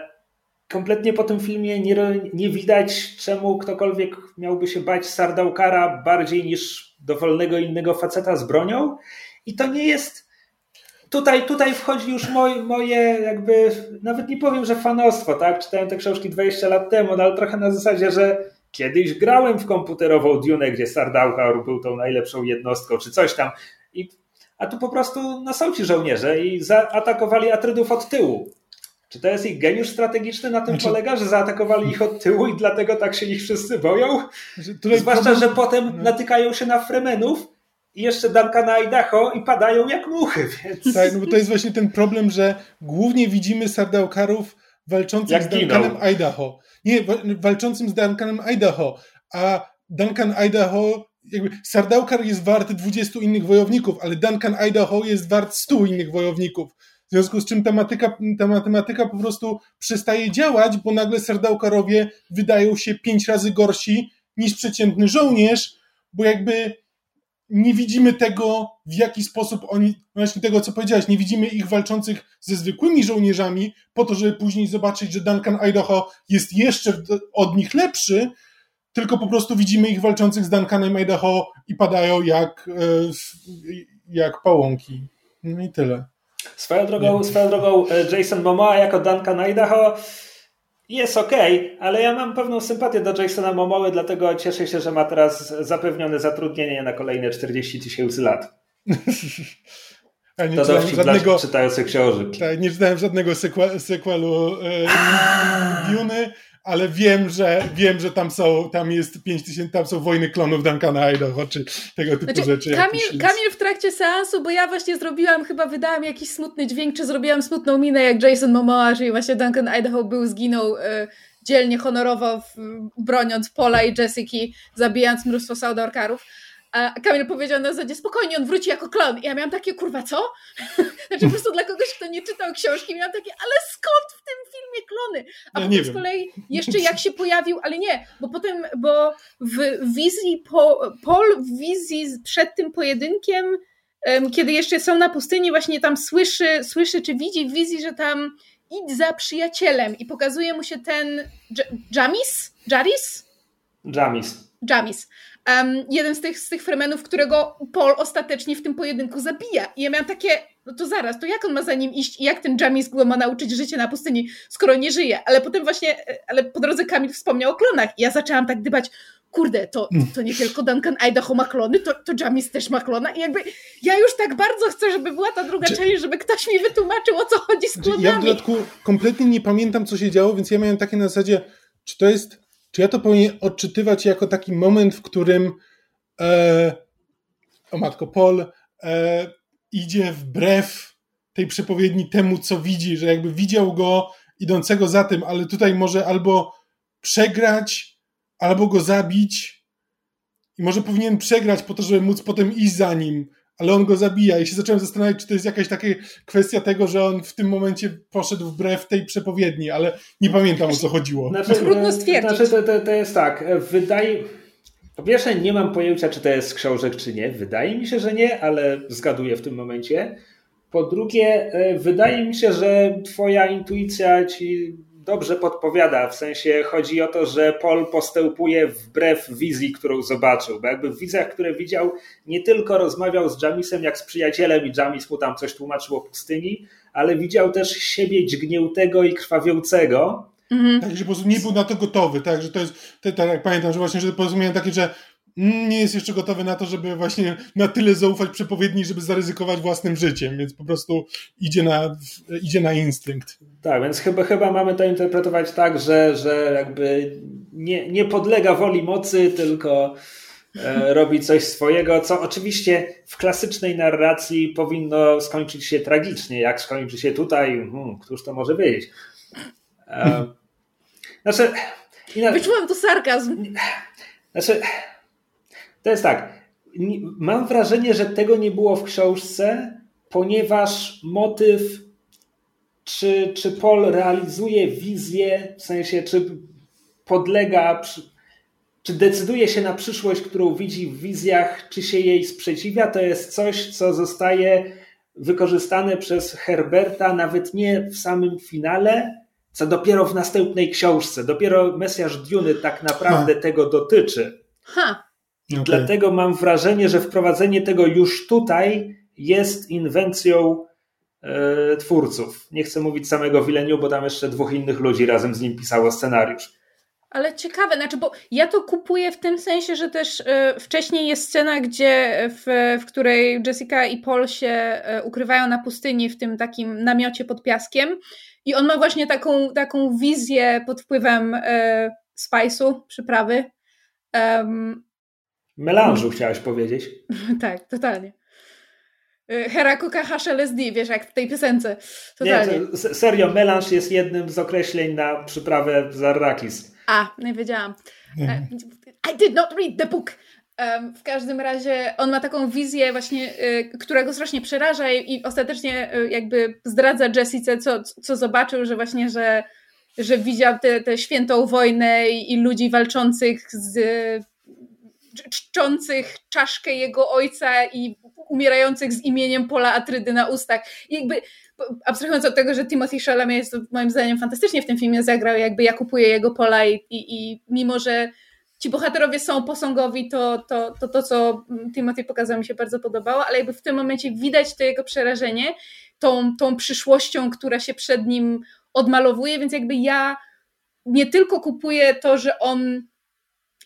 kompletnie po tym filmie nie, nie widać, czemu ktokolwiek miałby się bać Sardaukara bardziej niż dowolnego innego faceta z bronią. I to nie jest. Tutaj, tutaj wchodzi już moje, moje, jakby, nawet nie powiem, że fanostwo, tak? Czytałem te książki 20 lat temu, no ale trochę na zasadzie, że kiedyś grałem w komputerową Dune, gdzie Sardaukar był tą najlepszą jednostką, czy coś tam. I, a tu po prostu no, są ci żołnierze i zaatakowali Atrydów od tyłu. Czy to jest ich geniusz strategiczny na tym znaczy... polega, że zaatakowali ich od tyłu i dlatego tak się ich wszyscy boją? Znaczy, Zwłaszcza, problem... że potem no. natykają się na Fremenów i jeszcze Duncana Idaho i padają jak muchy, więc... Tak, no bo to jest właśnie ten problem, że głównie widzimy Sardaukarów walczących jak z Duncanem Idaho. Nie, walczącym z Duncanem Idaho, a Duncan Idaho jakby Sardaukar jest wart 20 innych wojowników, ale Duncan Idaho jest wart 100 innych wojowników. Związku z czym ta, matyka, ta matematyka po prostu przestaje działać, bo nagle Sardaukarowie wydają się pięć razy gorsi niż przeciętny żołnierz, bo jakby nie widzimy tego, w jaki sposób oni, właśnie tego, co powiedziałeś, nie widzimy ich walczących ze zwykłymi żołnierzami, po to, żeby później zobaczyć, że Duncan Idaho jest jeszcze od nich lepszy, tylko po prostu widzimy ich walczących z Duncanem Idaho i padają jak, e, jak pałąki. No i tyle. Swoją drogą, swoją drogą e, Jason Momoa jako Duncan Idaho jest ok, ale ja mam pewną sympatię do Jasona Momoły, dlatego cieszę się, że ma teraz zapewnione zatrudnienie na kolejne 40 tysięcy lat. Ja nie to dowcip żadnego, dla czytających książek. Tak, nie czytałem żadnego sequelu e, Dune, ale wiem, że wiem, że tam są, tam jest 5000, tam są wojny klonów Duncana Idaho, czy tego typu znaczy, rzeczy. Kamil, Kamil w trakcie seansu, bo ja właśnie zrobiłam, chyba wydałam jakiś smutny dźwięk, czy zrobiłam smutną minę, jak Jason Momoa, czyli właśnie Duncan Idaho był, zginął y, dzielnie, honorowo, w, broniąc Pola i Jessica, zabijając mnóstwo Saudorkarów. A Kamil powiedział na zasadzie, spokojnie, on wróci jako klon. I ja miałam takie, kurwa, co? znaczy po prostu dla kogoś, kto nie czytał książki, miałam takie, ale skąd w tym filmie klony? A ja potem z kolei jeszcze jak się pojawił, ale nie, bo potem, bo w wizji, po, Paul w wizji przed tym pojedynkiem, kiedy jeszcze są na pustyni, właśnie tam słyszy, słyszy czy widzi w wizji, że tam idź za przyjacielem i pokazuje mu się ten Jamis? Jaris? Jamis. Jamis um, jeden z tych, z tych fremenów, którego Paul ostatecznie w tym pojedynku zabija. I ja miałam takie, no to zaraz, to jak on ma za nim iść i jak ten Jamis go ma nauczyć życia na pustyni, skoro nie żyje? Ale potem właśnie, e, ale po drodze Kamil wspomniał o klonach i ja zaczęłam tak dbać, kurde, to, to nie tylko Duncan Idaho ma klony, to, to Jamis też ma klona i jakby ja już tak bardzo chcę, żeby była ta druga Czy... część, żeby ktoś mi wytłumaczył, o co chodzi z klonami. Ja w dodatku kompletnie nie pamiętam, co się działo, więc ja miałem takie na zasadzie, czy to jest czy ja to powinien odczytywać jako taki moment, w którym e, o matko Paul e, idzie wbrew tej przepowiedni temu, co widzi, że jakby widział go idącego za tym, ale tutaj może albo przegrać, albo go zabić i może powinien przegrać po to, żeby móc potem iść za nim, ale on go zabija i się zacząłem zastanawiać, czy to jest jakaś taka kwestia tego, że on w tym momencie poszedł wbrew tej przepowiedni, ale nie pamiętam o co chodziło. Znaczy, Trudno stwierdzić. Znaczy, to, to, to jest tak, wydaje... Po pierwsze, nie mam pojęcia, czy to jest książek, czy nie. Wydaje mi się, że nie, ale zgaduję w tym momencie. Po drugie, e, wydaje mi się, że Twoja intuicja ci dobrze podpowiada. W sensie chodzi o to, że Paul postępuje wbrew wizji, którą zobaczył. Bo jakby w wizjach, które widział, nie tylko rozmawiał z Jamisem jak z przyjacielem i Jamis mu tam coś tłumaczył o pustyni, ale widział też siebie dźgniętego i krwawiącego. Mhm. Tak, że po prostu nie był na to gotowy, tak, że to jest, tak jak pamiętam, że właśnie, że porozumienie takie, że nie jest jeszcze gotowy na to, żeby właśnie na tyle zaufać przepowiedni, żeby zaryzykować własnym życiem, więc po prostu idzie na, idzie na instynkt. Tak, więc chyba, chyba mamy to interpretować tak, że, że jakby nie, nie podlega woli mocy, tylko e, robi coś swojego, co oczywiście w klasycznej narracji powinno skończyć się tragicznie. Jak skończy się tutaj, hmm, któż to może wiedzieć? E, znaczy, Wyczułam tu sarkazm. Znaczy, to jest tak. Mam wrażenie, że tego nie było w książce, ponieważ motyw, czy, czy Paul realizuje wizję, w sensie, czy podlega, czy decyduje się na przyszłość, którą widzi w wizjach, czy się jej sprzeciwia, to jest coś, co zostaje wykorzystane przez Herberta nawet nie w samym finale, co dopiero w następnej książce. Dopiero Mesjasz Duny tak naprawdę ha. tego dotyczy. Ha. Okay. Dlatego mam wrażenie, że wprowadzenie tego już tutaj jest inwencją e, twórców. Nie chcę mówić samego Wileniu, bo tam jeszcze dwóch innych ludzi razem z nim pisało scenariusz. Ale ciekawe, znaczy, bo ja to kupuję w tym sensie, że też y, wcześniej jest scena, gdzie w, w której Jessica i Paul się y, ukrywają na pustyni w tym takim namiocie pod piaskiem i on ma właśnie taką, taką wizję pod wpływem y, spice'u, przyprawy. Um, Melanżu chciałeś powiedzieć. tak, totalnie. Y, Herakuka hash LSD, wiesz, jak w tej piosence. Totalnie. Nie, serio, melanż jest jednym z określeń na przyprawę z arrakis. A, nie wiedziałam. E, I did not read the book. W każdym razie on ma taką wizję właśnie, y, która go strasznie przeraża i, ostatecznie y, jakby zdradza Jessice, co, co zobaczył, że właśnie, że, że widział tę świętą wojnę i, i ludzi walczących z czczących czaszkę jego ojca i umierających z imieniem Pola Atrydy na ustach. I jakby abstrahując od tego, że Timothy Chalamet jest moim zdaniem fantastycznie w tym filmie zagrał, jakby ja kupuję jego Pola i, i, i mimo, że ci bohaterowie są posągowi, to to, to to, co Timothy pokazał, mi się bardzo podobało, ale jakby w tym momencie widać to jego przerażenie tą, tą przyszłością, która się przed nim odmalowuje, więc jakby ja nie tylko kupuję to, że on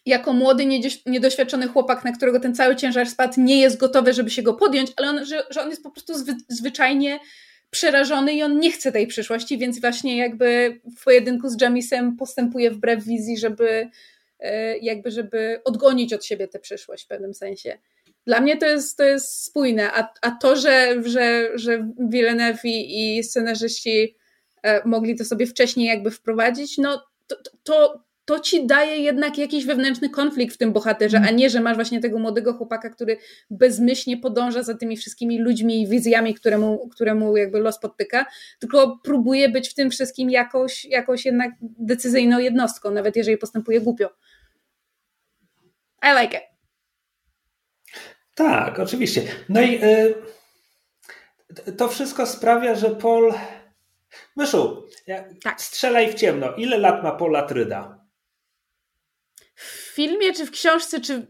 jako młody, niedoświadczony chłopak, na którego ten cały ciężar spadł, nie jest gotowy, żeby się go podjąć, ale on, że, że on jest po prostu zwy, zwyczajnie przerażony i on nie chce tej przyszłości, więc właśnie jakby w pojedynku z Jamisem postępuje wbrew wizji, żeby e, jakby żeby odgonić od siebie tę przyszłość w pewnym sensie. Dla mnie to jest, to jest spójne, a, a to, że, że, że Villeneuve i, i scenarzyści e, mogli to sobie wcześniej jakby wprowadzić, no to, to, to ci daje jednak jakiś wewnętrzny konflikt w tym bohaterze, a nie, że masz właśnie tego młodego chłopaka, który bezmyślnie podąża za tymi wszystkimi ludźmi i wizjami, któremu, któremu jakby los podtyka, tylko próbuje być w tym wszystkim jakoś, jakoś jednak decyzyjną jednostką, nawet jeżeli postępuje głupio. I like it. Tak, oczywiście. No i y, to wszystko sprawia, że Paul. Myszu, tak. strzelaj w ciemno. Ile lat ma Paul Atryda? Filmie, czy w książce, czy.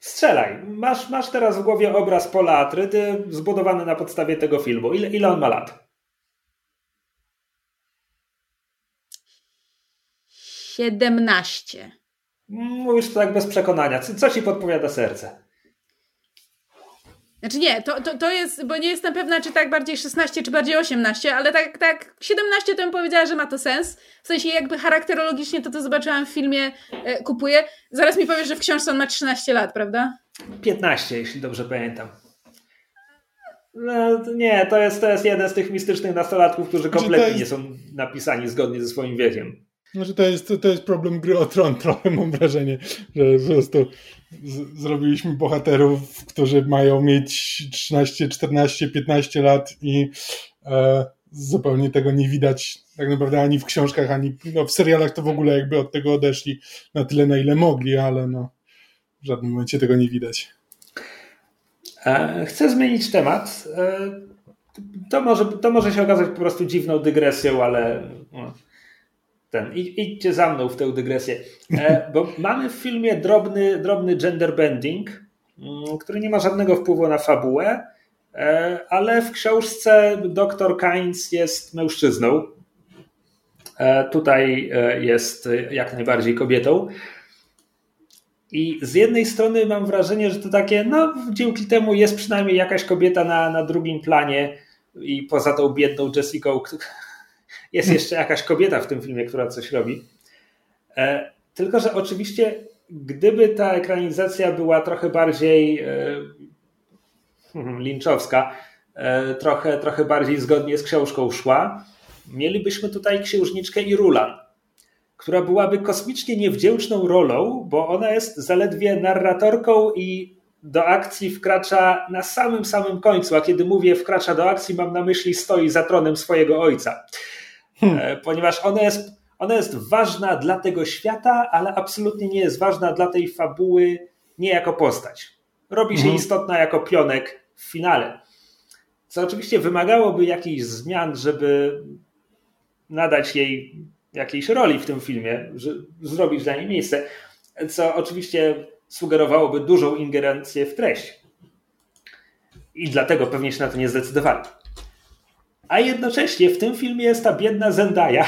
Strzelaj. Masz, masz teraz w głowie obraz Pola Atrydy zbudowany na podstawie tego filmu. Ile, ile on ma lat? 17. Mówisz to tak bez przekonania. Co ci podpowiada serce? Znaczy nie, to, to, to jest, bo nie jestem pewna, czy tak bardziej 16, czy bardziej 18, ale tak, tak 17 to bym powiedziała, że ma to sens. W sensie jakby charakterologicznie to, co zobaczyłam w filmie, e, kupuję. Zaraz mi powiesz, że w książce on ma 13 lat, prawda? 15, jeśli dobrze pamiętam. No, nie, to jest, to jest jeden z tych mistycznych nastolatków, którzy znaczy, kompletnie jest... nie są napisani zgodnie ze swoim wiekiem. Znaczy to jest, to jest problem gry o tron trochę mam wrażenie, że po prostu z, zrobiliśmy bohaterów, którzy mają mieć 13, 14, 15 lat i e, zupełnie tego nie widać tak naprawdę ani w książkach, ani no, w serialach to w ogóle jakby od tego odeszli na tyle, na ile mogli, ale no w żadnym momencie tego nie widać. E, chcę zmienić temat. E, to może, to może się okazać po prostu dziwną dygresją, ale no, ten, idźcie za mną w tę dygresję. E, bo mamy w filmie drobny, drobny gender bending, mm, który nie ma żadnego wpływu na fabułę, e, ale w książce dr Kynes jest mężczyzną. E, tutaj jest jak najbardziej kobietą. I z jednej strony mam wrażenie, że to takie, no dzięki temu jest przynajmniej jakaś kobieta na, na drugim planie i poza tą biedną Jessica, jest jeszcze jakaś kobieta w tym filmie, która coś robi. E, tylko, że oczywiście, gdyby ta ekranizacja była trochę bardziej e, hmm, linczowska, e, trochę, trochę bardziej zgodnie z książką szła, mielibyśmy tutaj księżniczkę Irulan, która byłaby kosmicznie niewdzięczną rolą, bo ona jest zaledwie narratorką i do akcji wkracza na samym samym końcu, a kiedy mówię wkracza do akcji, mam na myśli stoi za tronem swojego ojca. Hmm. E, ponieważ ona jest, ona jest ważna dla tego świata, ale absolutnie nie jest ważna dla tej fabuły, nie jako postać. Robi się hmm. istotna jako pionek w finale. Co oczywiście wymagałoby jakichś zmian, żeby nadać jej jakiejś roli w tym filmie, zrobić dla niej miejsce, co oczywiście sugerowałoby dużą ingerencję w treść. I dlatego pewnie się na to nie zdecydowali. A jednocześnie w tym filmie jest ta biedna Zendaya,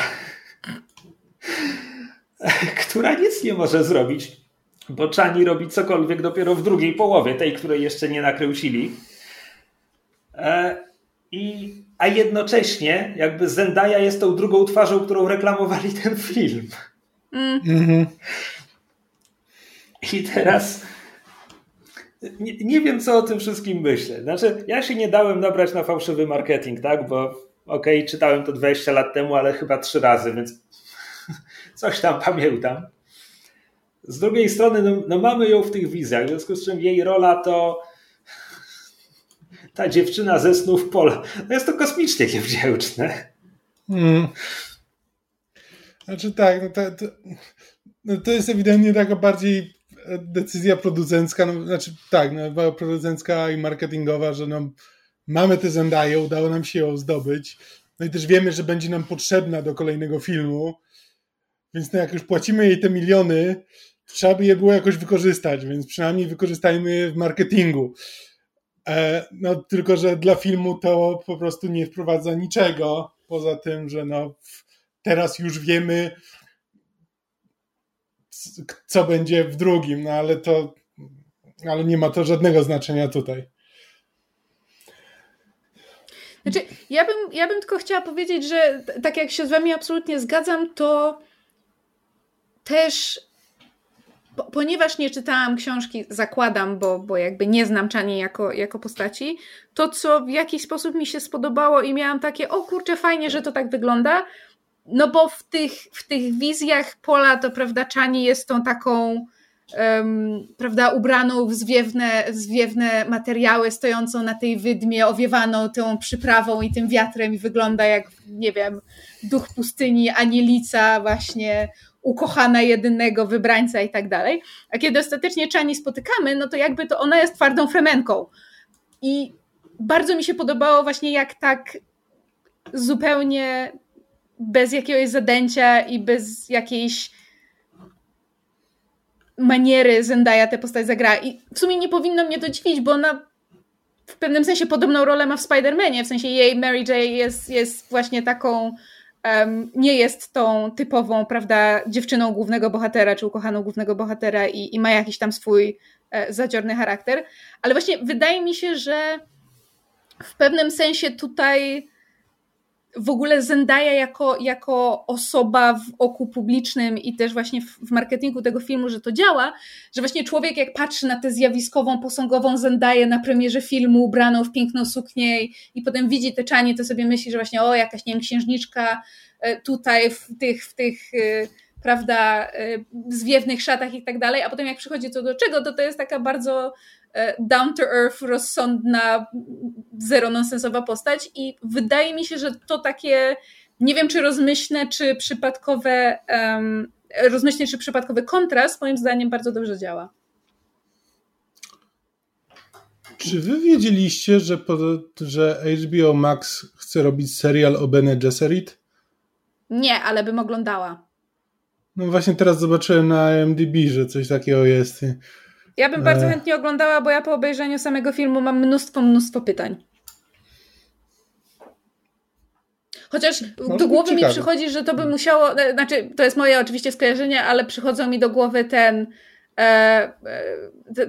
która nic nie może zrobić, bo Chani robi cokolwiek dopiero w drugiej połowie, tej, której jeszcze nie nakręcili. E, I, a jednocześnie jakby Zendaya jest tą drugą twarzą, którą reklamowali ten film. Mm. Mhm. I teraz nie, nie, wiem, co o tym wszystkim myślę. Znaczy, ja się nie dałem nabrać na fałszywy marketing, tak? Bo okej, okay, czytałem to 20 lat temu, ale chyba trzy razy, więc coś tam pamiętam. Z drugiej strony, no, no mamy ją w tych wizjach, w związku z czym jej rola to ta dziewczyna ze snów pola. No jest to kosmicznie niewdzięczne. Hmm. Znaczy tak, no to, to, no to jest ewidentnie taka bardziej decyzja producencka, no, znaczy tak, no, producencka i marketingowa, że no, mamy tę Zendaję, udało nam się ją zdobyć, no i też wiemy, że będzie nam potrzebna do kolejnego filmu, więc no, jak już płacimy jej te miliony, trzeba by je było jakoś wykorzystać, więc przynajmniej wykorzystajmy w marketingu. E, no tylko, że dla filmu to po prostu nie wprowadza niczego, poza tym, że no teraz już wiemy, co będzie w drugim, no ale to ale nie ma to żadnego znaczenia tutaj. Znaczy, ja bym, ja bym tylko chciała powiedzieć, że tak jak się z wami absolutnie zgadzam, to też po, ponieważ nie czytałam książki, zakładam, bo, bo jakby nie znam Czani jako, jako postaci, to co w jakiś sposób mi się spodobało i miałam takie, o kurczę, fajnie, że to tak wygląda, no bo w tych, w tych wizjach Pola to prawda Czani jest tą taką um, prawda, ubraną w zwiewne, zwiewne materiały, stojącą na tej wydmie, owiewaną tą przyprawą i tym wiatrem i wygląda jak, nie wiem, duch pustyni, anielica właśnie ukochana jedynego wybrańca i tak dalej. A kiedy ostatecznie Czani spotykamy, no to jakby to ona jest twardą fremenką. I bardzo mi się podobało właśnie jak tak zupełnie bez jakiegoś zadęcia i bez jakiejś maniery Zendaya tę postać zagra. I w sumie nie powinno mnie to dziwić, bo ona w pewnym sensie podobną rolę ma w Spider-Manie, w sensie jej Mary J jest, jest właśnie taką um, nie jest tą typową, prawda, dziewczyną głównego bohatera, czy ukochaną głównego bohatera i, i ma jakiś tam swój e, zadziorny charakter, ale właśnie wydaje mi się, że w pewnym sensie tutaj w ogóle Zendaya jako, jako osoba w oku publicznym i też właśnie w, w, marketingu tego filmu, że to działa, że właśnie człowiek jak patrzy na tę zjawiskową, posągową Zendaję na premierze filmu, ubraną w piękną suknię i, i potem widzi te czanie, to sobie myśli, że właśnie o, jakaś, nie wiem, księżniczka e, tutaj w tych, w tych e, prawda, e, zwiewnych szatach i tak dalej, a potem jak przychodzi to do czego, to to jest taka bardzo down to earth, rozsądna, zero nonsensowa postać i wydaje mi się, że to takie nie wiem czy rozmyślne, czy przypadkowe um, rozmyślny czy przypadkowy kontrast moim zdaniem bardzo dobrze działa. Czy wy wiedzieliście, że, że HBO Max chce robić serial o Bene Gesserit? Nie, ale bym oglądała. No właśnie teraz zobaczyłem na IMDb, że coś takiego jest. Ja bym bardzo e. chętnie oglądała, bo ja po obejrzeniu samego filmu mam mnóstwo, mnóstwo pytań. Chociaż no, do głowy ciekawe. mi przychodzi, że to by musiało, e, znaczy to jest moje oczywiście skojarzenie, ale przychodzą mi do głowy ten, e, e,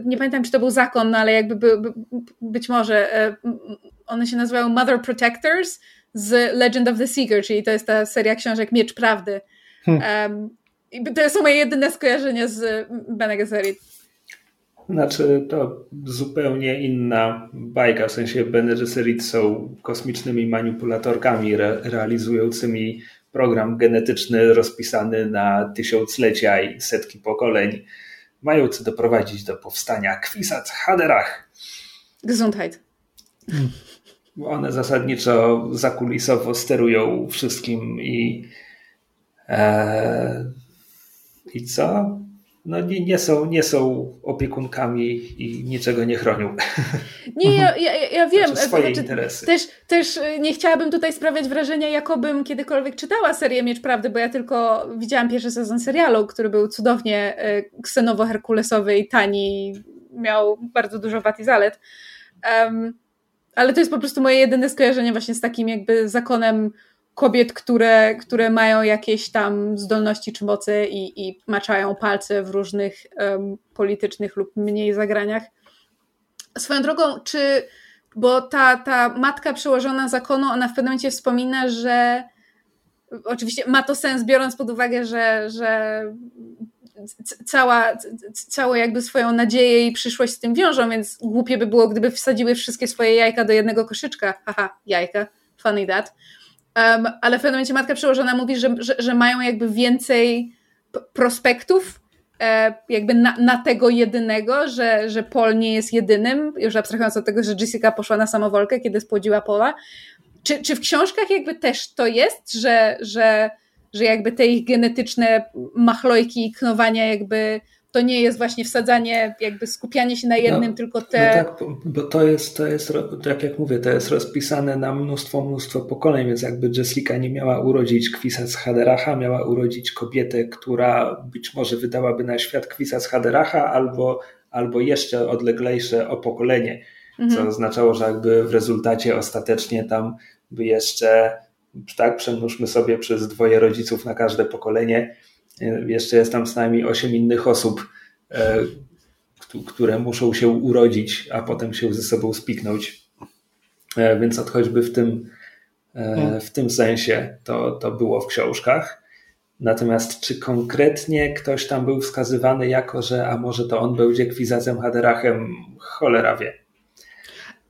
nie pamiętam czy to był zakon, no ale jakby by, by, być może e, one się nazywają Mother Protectors z Legend of the Seeker, czyli to jest ta seria książek Miecz Prawdy. Hmm. to są moje jedyne skojarzenia z Bene Gesserit. Znaczy, to zupełnie inna bajka, w sensie Bene Gesserit są kosmicznymi manipulatorkami re realizującymi program genetyczny rozpisany na tysiąclecia i setki pokoleń, mający doprowadzić do powstania Kwisat Haderach. Gesundheit. One zasadniczo zakulisowo sterują wszystkim i e, i co? No nie, nie, są, nie są opiekunkami i niczego nie chronią. Nie, ja, ja, ja wiem. Znaczy swoje znaczy, interesy. Też, też nie chciałabym tutaj sprawiać wrażenia, jakobym kiedykolwiek czytała serię Miecz Prawdy, bo ja tylko widziałam pierwszy sezon serialu, który był cudownie y, ksenowo-herkulesowy i tani, miał bardzo dużo wad i zalet. Um, ale to jest po prostu moje jedyne skojarzenie właśnie z takim jakby zakonem kobiet, które, które mają jakieś tam zdolności czy mocy i, i maczają palce w różnych um, politycznych lub mniej zagraniach. Swoją drogą, czy, bo ta, ta matka przełożona zakonu, ona w pewnym momencie wspomina, że oczywiście ma to sens, biorąc pod uwagę, że, że cała, całą jakby swoją nadzieję i przyszłość z tym wiążą, więc głupie by było, gdyby wsadziły wszystkie swoje jajka do jednego koszyczka. Haha, jajka, funny that. Um, ale w pewnym momencie matka przełożona mówi, że, że, że mają jakby więcej prospektów e, jakby na, na, tego jedynego, że, że Paul nie jest jedynym, już abstrahując od tego, że Jessica poszła na samowolkę, kiedy spłodziła Paula. Czy, czy w książkach jakby też to jest, że, że, że jakby te ich genetyczne machlojki i knowania jakby to nie jest właśnie wsadzanie, jakby skupianie się na jednym, no, tylko te. No tak, bo to jest, to jest, tak jak mówię, to jest rozpisane na mnóstwo, mnóstwo pokoleń, więc jakby Jessica nie miała urodzić Kwisa z Haderacha, miała urodzić kobietę, która być może wydałaby na świat Kwisa z Haderacha albo, albo jeszcze odleglejsze o pokolenie, mhm. co oznaczało, że jakby w rezultacie ostatecznie tam by jeszcze, tak, przemnóżmy sobie przez dwoje rodziców na każde pokolenie, jeszcze jest tam z nami osiem innych osób, e, które muszą się urodzić, a potem się ze sobą spiknąć. więc choćby w tym, hmm. w tym sensie to, to było w książkach. Natomiast czy konkretnie ktoś tam był wskazywany jako, że a może to on będzie Kwizacem Haderachem, cholera wie.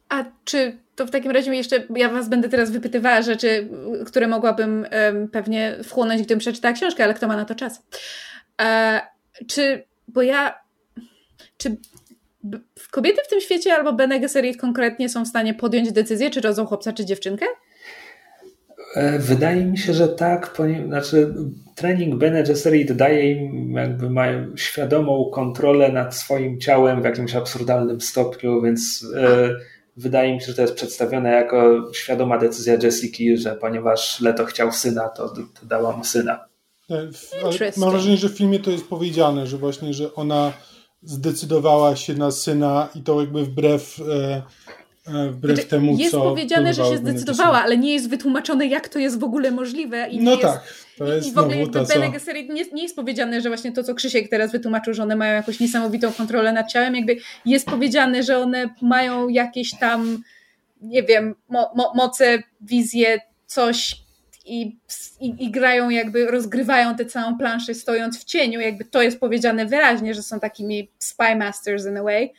A czy to w takim razie jeszcze, ja was będę teraz wypytywała rzeczy, które mogłabym um, pewnie wchłonąć, gdybym przeczytała książkę, ale kto ma na to czas? E, czy, bo ja, czy kobiety w tym świecie albo Bene Gesserit konkretnie są w stanie podjąć decyzję, czy rodzą chłopca, czy dziewczynkę? E, wydaje mi się, że tak, znaczy trening Bene Gesserit daje im jakby mają świadomą kontrolę nad swoim ciałem w jakimś absurdalnym stopniu, więc e, wydaje mi się, że to jest przedstawione jako świadoma decyzja Jessica, że ponieważ Leto chciał syna, to, to dała mu syna. mam wrażenie, że w filmie to jest powiedziane, że właśnie, że ona zdecydowała się na syna i to jakby wbrew e, E, wbrew znaczy, temu, jest co. Jest powiedziane, że się zdecydowała, ale nie jest wytłumaczone, jak to jest w ogóle możliwe. I no tak. to jest I w ogóle jakby co... nie, nie jest powiedziane, że właśnie to, co Krzysiek teraz wytłumaczył, że one mają jakąś niesamowitą kontrolę nad ciałem, jakby jest powiedziane, że one mają jakieś tam, nie wiem, mo, mo, moce, wizje, coś i, i, i, grają jakby, rozgrywają tę całą planszę stojąc w cieniu, jakby to jest powiedziane wyraźnie, że są takimi spy masters in a way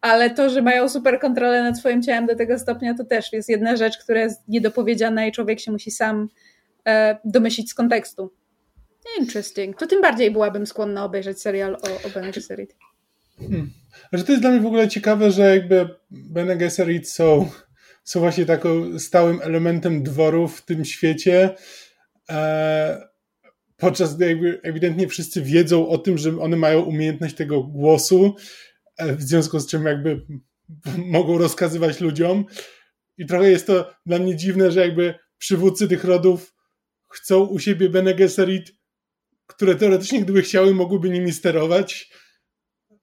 ale to, że mają super kontrolę nad swoim ciałem do tego stopnia, to też jest jedna rzecz, która jest niedopowiedziana i człowiek się musi sam e, domyślić z kontekstu. Interesting. To tym bardziej byłabym skłonna obejrzeć serial o, o Bene Gesserit. Hmm. Że to jest dla mnie w ogóle ciekawe, że jakby Bene Gesserit są, są właśnie taką stałym elementem dworu w tym świecie, e, podczas gdy jakby ewidentnie wszyscy wiedzą o tym, że one mają umiejętność tego głosu w związku z czym jakby mogą rozkazywać ludziom. I trochę jest to dla mnie dziwne, że jakby przywódcy tych rodów chcą u siebie Bene Gesserit, które teoretycznie gdyby chciały, mogłyby nimi sterować,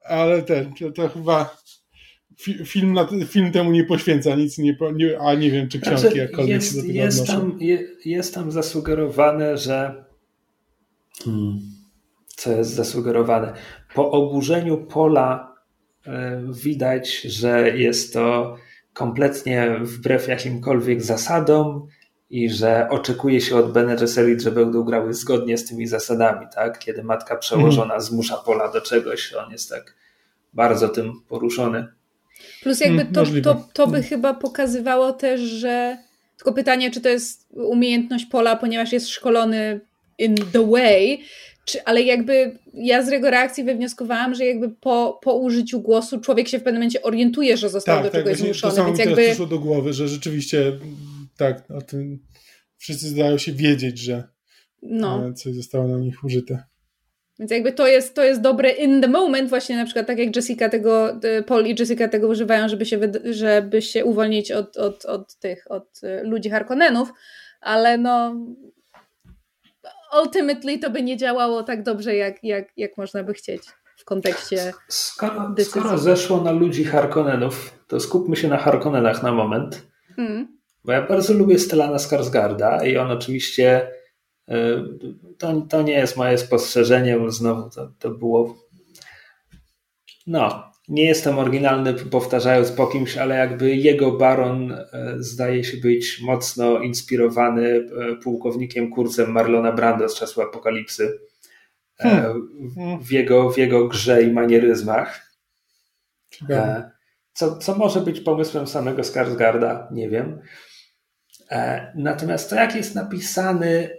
ale ten, to, to chyba film, na, film temu nie poświęca nic, nie, nie, a nie wiem, czy książki znaczy, jakkolwiek jest, się do tego jest tam, je, jest tam zasugerowane, że hmm, co jest zasugerowane? Po oburzeniu pola widać, że jest to kompletnie wbrew jakimkolwiek zasadom i że oczekuje się od Bene Gesserit, że będą grały zgodnie z tymi zasadami, tak? Kiedy matka przełożona mhm. zmusza pola do czegoś, on jest tak bardzo tym poruszony. Plus jakby to, to, to by chyba pokazywało też, że tylko pytanie, czy to jest umiejętność pola, ponieważ jest szkolony in the way, czy, ale jakby ja z jego reakcji wywnioskowałam, że jakby po, po użyciu głosu człowiek się w pewnym momencie orientuje, że został tak, do tak, czegoś zmuszony. To samo więc jakby... przyszło do głowy, że rzeczywiście tak, o tym wszyscy zdają się wiedzieć, że no. E, coś zostało na nich użyte. Więc jakby to jest, to jest dobre in the moment, właśnie na przykład tak jak Jessica tego, Paul i Jessica tego używają, żeby się, żeby się uwolnić od, od, od tych, od e, ludzi Harkonnenów, ale no ultimately to by nie działało tak dobrze, jak, jak, jak można by chcieć w kontekście skoro, decyzji. Skoro zeszło na ludzi Harkonnenów, to skupmy się na Harkonnenach na moment. Hmm. Bo ja bardzo lubię Stellana Skarsgarda i on oczywiście y, to, to nie jest moje spostrzeżenie, bo znowu to, to było no, nie jestem oryginalny powtarzając po kimś, ale jakby jego baron e, zdaje się być mocno inspirowany e, pułkownikiem kursem Marlona Brando z czasu apokalipsy. E, hmm. W, jego, w jego grze i manieryzmach. Co, co może być pomysłem samego Skarsgarda, nie wiem. Natomiast to, jak jest napisany,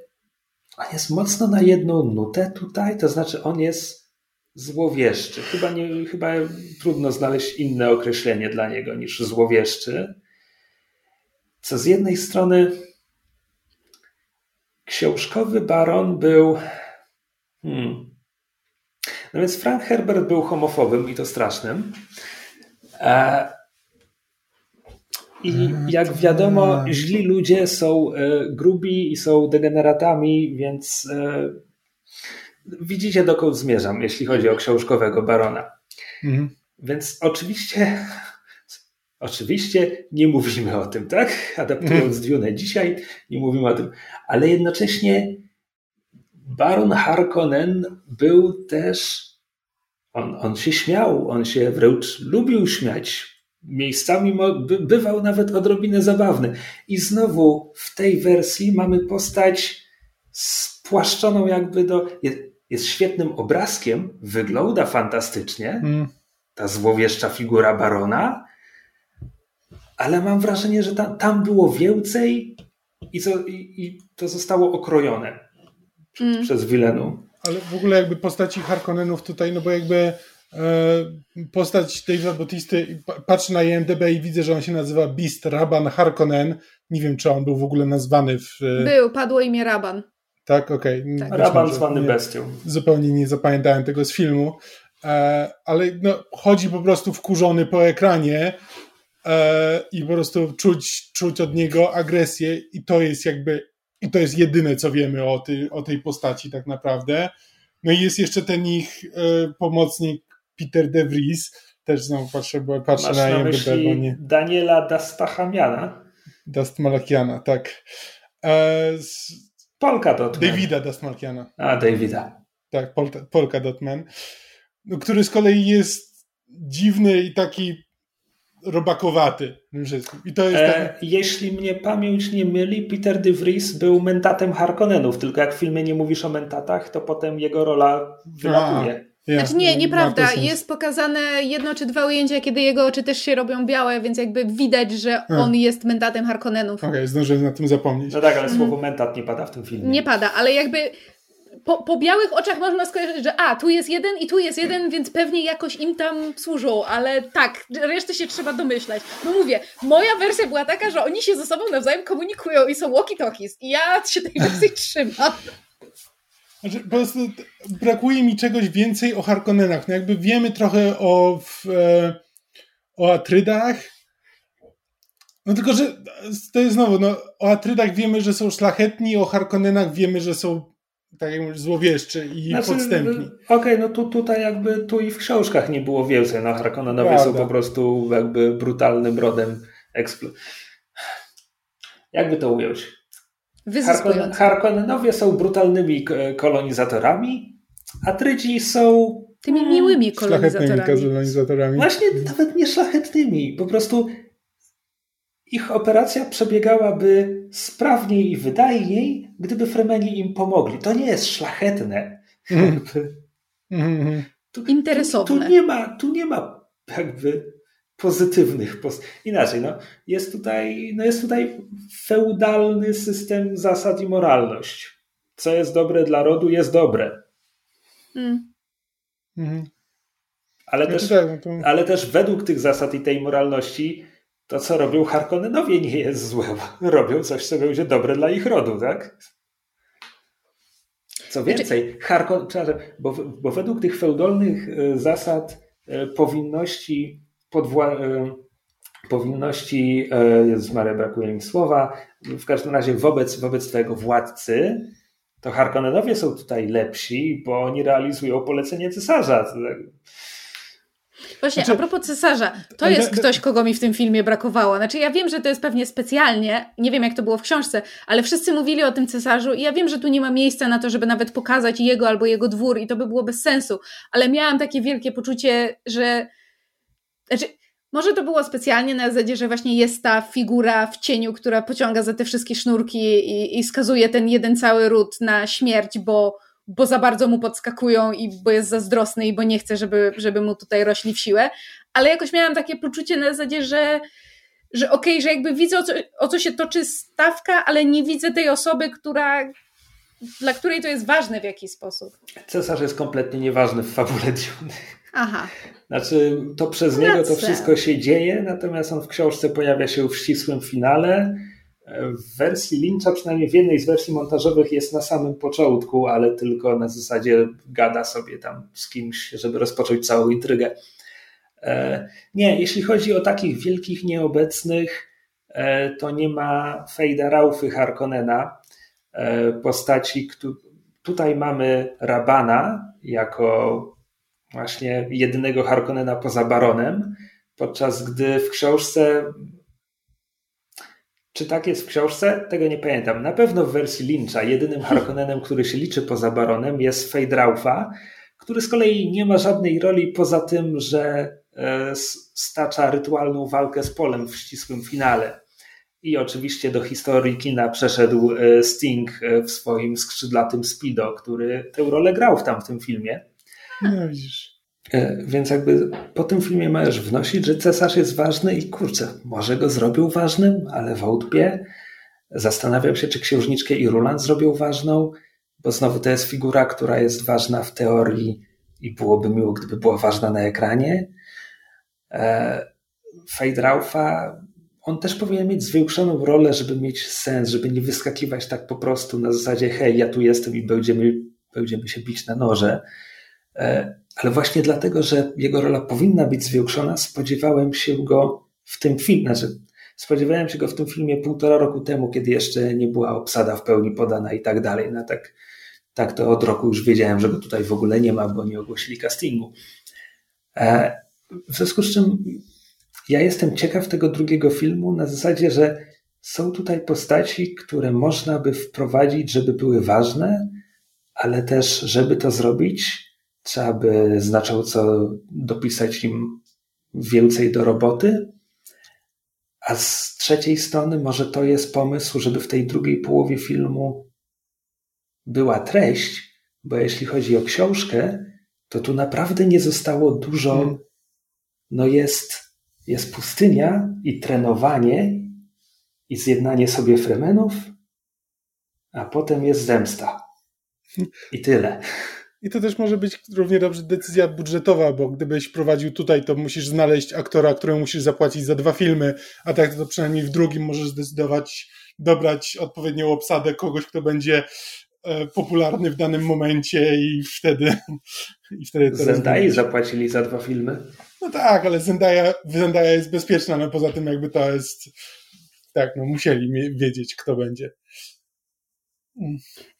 on jest mocno na jedną nutę tutaj, to znaczy on jest złowieszczy. Chyba, nie, chyba trudno znaleźć inne określenie dla niego niż złowieszczy. Co z jednej strony książkowy baron był. Hmm. No więc Frank Herbert był homofobem i to strasznym. E, I jak wiadomo, źli ludzie są e, grubi i są degeneratami, więc e, widzicie, dokąd zmierzam, jeśli chodzi o książkowego barona. Mhm. Więc oczywiście, oczywiście nie mówimy o tym, tak? Adaptując mhm. Dune dzisiaj, nie mówimy o tym, ale jednocześnie baron Harkonnen był też, on, on się śmiał, on się wręcz lubił śmiać miejscami bywał nawet odrobinę zabawny. I znowu w tej wersji mamy postać spłaszczoną jakby do. Jest, świetnym obrazkiem, wygląda fantastycznie. Mm. Ta złowieszcza figura barona, ale mam wrażenie, że tam, tam było więcej i, co, i, i to zostało okrojone mm. przez Wilenu. Ale w ogóle jakby postaci Harkonnenów tutaj, no bo jakby e, postać Dave'a Bautisty, patrzę na IMDB i widzę, że on się nazywa Beast Raban Harkonnen. Nie wiem, czy on był w ogóle nazwany w... E, był, padło imię Raban. Tak, okej. Okay. Tak. Raban zwany bestią. Zupełnie nie zapamiętałem tego z filmu. E, ale no, chodzi po prostu wkurzony po ekranie e, i po prostu czuć, czuć od niego agresję i to jest jakby i to jest jedyne, co wiemy o, ty, o tej postaci tak naprawdę. No i jest jeszcze ten ich e, pomocnik Peter De Vries, też znowu patrzę, bo patrzę Masz na IMDb, bo nie... Daniela Dastachamiana. Dastmalakiana, tak. E, z... Polka Dotman. Davida Dastmalkiana. A, Davida. Tak, Polka, Polka Dotman. No, który z kolei jest dziwny i taki robakowaty. I to jest e, tak... Jeśli mnie pamięć nie myli, Peter de Vries był mentatem Harkonnenów, tylko jak w filmie nie mówisz o mentatach, to potem jego rola wylatuje. Ja, znaczy nie, nieprawda. Jest pokazane jedno czy dwa ujęcia, kiedy jego oczy też się robią białe, więc jakby widać, że A. on jest mentatem Harkonnenów. Okej, okay, zdążyłem na tym zapomnieć. No tak, ale słowo mhm. mentat nie pada w tym filmie. Nie pada, ale jakby po, po, białych oczach można skojarzyć, że a, tu jest jeden i tu jest jeden, więc pewnie jakoś im tam służą, ale tak, resztę się trzeba domyślać. No mówię, moja wersja była taka, że oni się ze sobą nawzajem komunikują i są walkie-talkies i ja się tej wersji trzymam. Znaczy, po prostu brakuje mi czegoś więcej o Harkonnenach. No jakby wiemy trochę o, w, e, o Atrydach, no tylko, że to jest znowu, no, o Atrydach wiemy, że są szlachetni, o Harkonnenach wiemy, że są tak jak mówisz, złowieszczy i znaczy, podstępni. Okej, okay, no tu, tutaj jakby tu i w książkach nie było więcej. No Harkonnenowie są po prostu jakby brutalnym rodem eksplo... Jakby to ująć? Harkonnen, Harkonnenowie są brutalnymi kolonizatorami, a Trydzi są tymi miłymi kolonizatorami. kolonizatorami. Właśnie nawet nie szlachetnymi. Po prostu ich operacja przebiegałaby sprawniej i wydajniej, gdyby Fremeni im pomogli. To nie jest szlachetne. Mm. Tu, Interesowne. Tu, tu, nie ma, tu nie ma jakby pozytywnych. Inaczej, no, jest, tutaj, no jest tutaj feudalny system zasad i moralność. Co jest dobre dla rodu, jest dobre. Mm. Mhm. Ale, no też, tak, no ale też według tych zasad i tej moralności to, co robią Harkonnenowie, nie jest złe. Robią coś, co będzie dobre dla ich rodu, tak? Co znaczy- więcej, Harkon, bo, bo według tych feudalnych e, zasad e, powinności podwła, e, powinności, Jezus Maria, brakuje mi słowa, w każdym razie wobec, wobec twojego władcy, to Harkonnenowie są tutaj lepsi, bo oni realizują polecenie cesarza. Właśnie, znaczy, a propos cesarza, to jest ktoś, kogo mi w tym filmie brakowało. Znaczy, ja wiem, że to jest pewnie specjalnie, nie wiem jak to było w książce, ale wszyscy mówili o tym cesarzu i ja wiem, że tu nie ma miejsca na to, żeby nawet pokazać jego albo jego dwór i to by było bez sensu, ale miałam takie wielkie poczucie, że. Znaczy, może to było specjalnie na zasadzie, że właśnie jest ta figura w cieniu, która pociąga za te wszystkie sznurki i, i skazuje ten jeden cały ród na śmierć, bo bo za bardzo mu podskakują i bo jest zazdrosny i bo nie chce, żeby, żeby mu tutaj rośli w siłę, ale jakoś miałam takie poczucie na zasadzie, że że okej, okay, że jakby widzę o co, o co się toczy stawka, ale nie widzę tej osoby, która dla której to jest ważne w jakiś sposób. Cesarz jest kompletnie nieważny w fabule Dune. Aha. Znaczy, to przez niego to wszystko się dzieje, natomiast on w książce pojawia się w ścisłym finale w wersji Lyncha, przynajmniej w jednej z wersji montażowych, jest na samym początku, ale tylko na zasadzie gada sobie tam z kimś, żeby rozpocząć całą intrygę. E, nie, jeśli chodzi o takich wielkich nieobecnych, e, to nie ma Fejda Raufy Harkonnena, e, postaci, tutaj mamy Rabana jako właśnie jedynego Harkonnena poza Baronem, podczas gdy w książce czy tak jest w książce? Tego nie pamiętam. Na pewno w wersji Lyncha jedynym Harkonnenem, który się liczy poza Baronem jest Fade Raufa, który z kolei nie ma żadnej roli poza tym, że stacza rytualną walkę z Polem w ścisłym finale. I oczywiście do historii kina przeszedł Sting w swoim skrzydlatym Speedo, który tę rolę grał w tamtym filmie. No widzisz. E, więc jakby po tym filmie możesz wnosić, że cesarz jest ważny i kurczę, może go zrobił ważnym, ale wątpię. Zastanawiam się, czy księżniczkę i Ruland zrobił ważną, bo znowu to jest figura, która jest ważna w teorii i byłoby miło, gdyby była ważna na ekranie. E, Fade Raufa, on też powinien mieć zwiększoną rolę, żeby mieć sens, żeby nie wyskakiwać tak po prostu na zasadzie hej, ja tu jestem i będziemy, będziemy się bić na noże. E, ale właśnie dlatego, że jego rola powinna być zwiększona, spodziewałem się go w tym filmie, znaczy spodziewałem się go w tym filmie półtora roku temu, kiedy jeszcze nie była obsada w pełni podana i tak dalej. No tak, tak to od roku już wiedziałem, że go tutaj w ogóle nie ma, bo nie ogłosili castingu. E, w związku z czym ja jestem ciekaw tego drugiego filmu na zasadzie, że są tutaj postaci, które można by wprowadzić, żeby były ważne, ale też, żeby to zrobić, trzeba by znacząco dopisać im więcej do roboty. A z trzeciej strony, może to jest pomysł, żeby w tej drugiej połowie filmu była treść, bo jeśli chodzi o książkę, to tu naprawdę nie zostało dużo. Hmm. No jest, jest pustynia i trenowanie i zjednanie sobie fremenów, a potem jest zemsta. I tyle. I to też może być równie dobrze decyzja budżetowa, bo gdybyś prowadził tutaj, to musisz znaleźć aktora, któremu musisz zapłacić za dwa filmy, a tak to przynajmniej w drugim możesz zdecydować, dobrać odpowiednią obsadę kogoś, kto będzie e, popularny w danym momencie i wtedy i wtedy to Zendai zapłacili za dwa filmy. No tak, ale Zendaya, Zendaya jest bezpieczna, no poza tym jakby to jest tak, no musieli wiedzieć, kto będzie.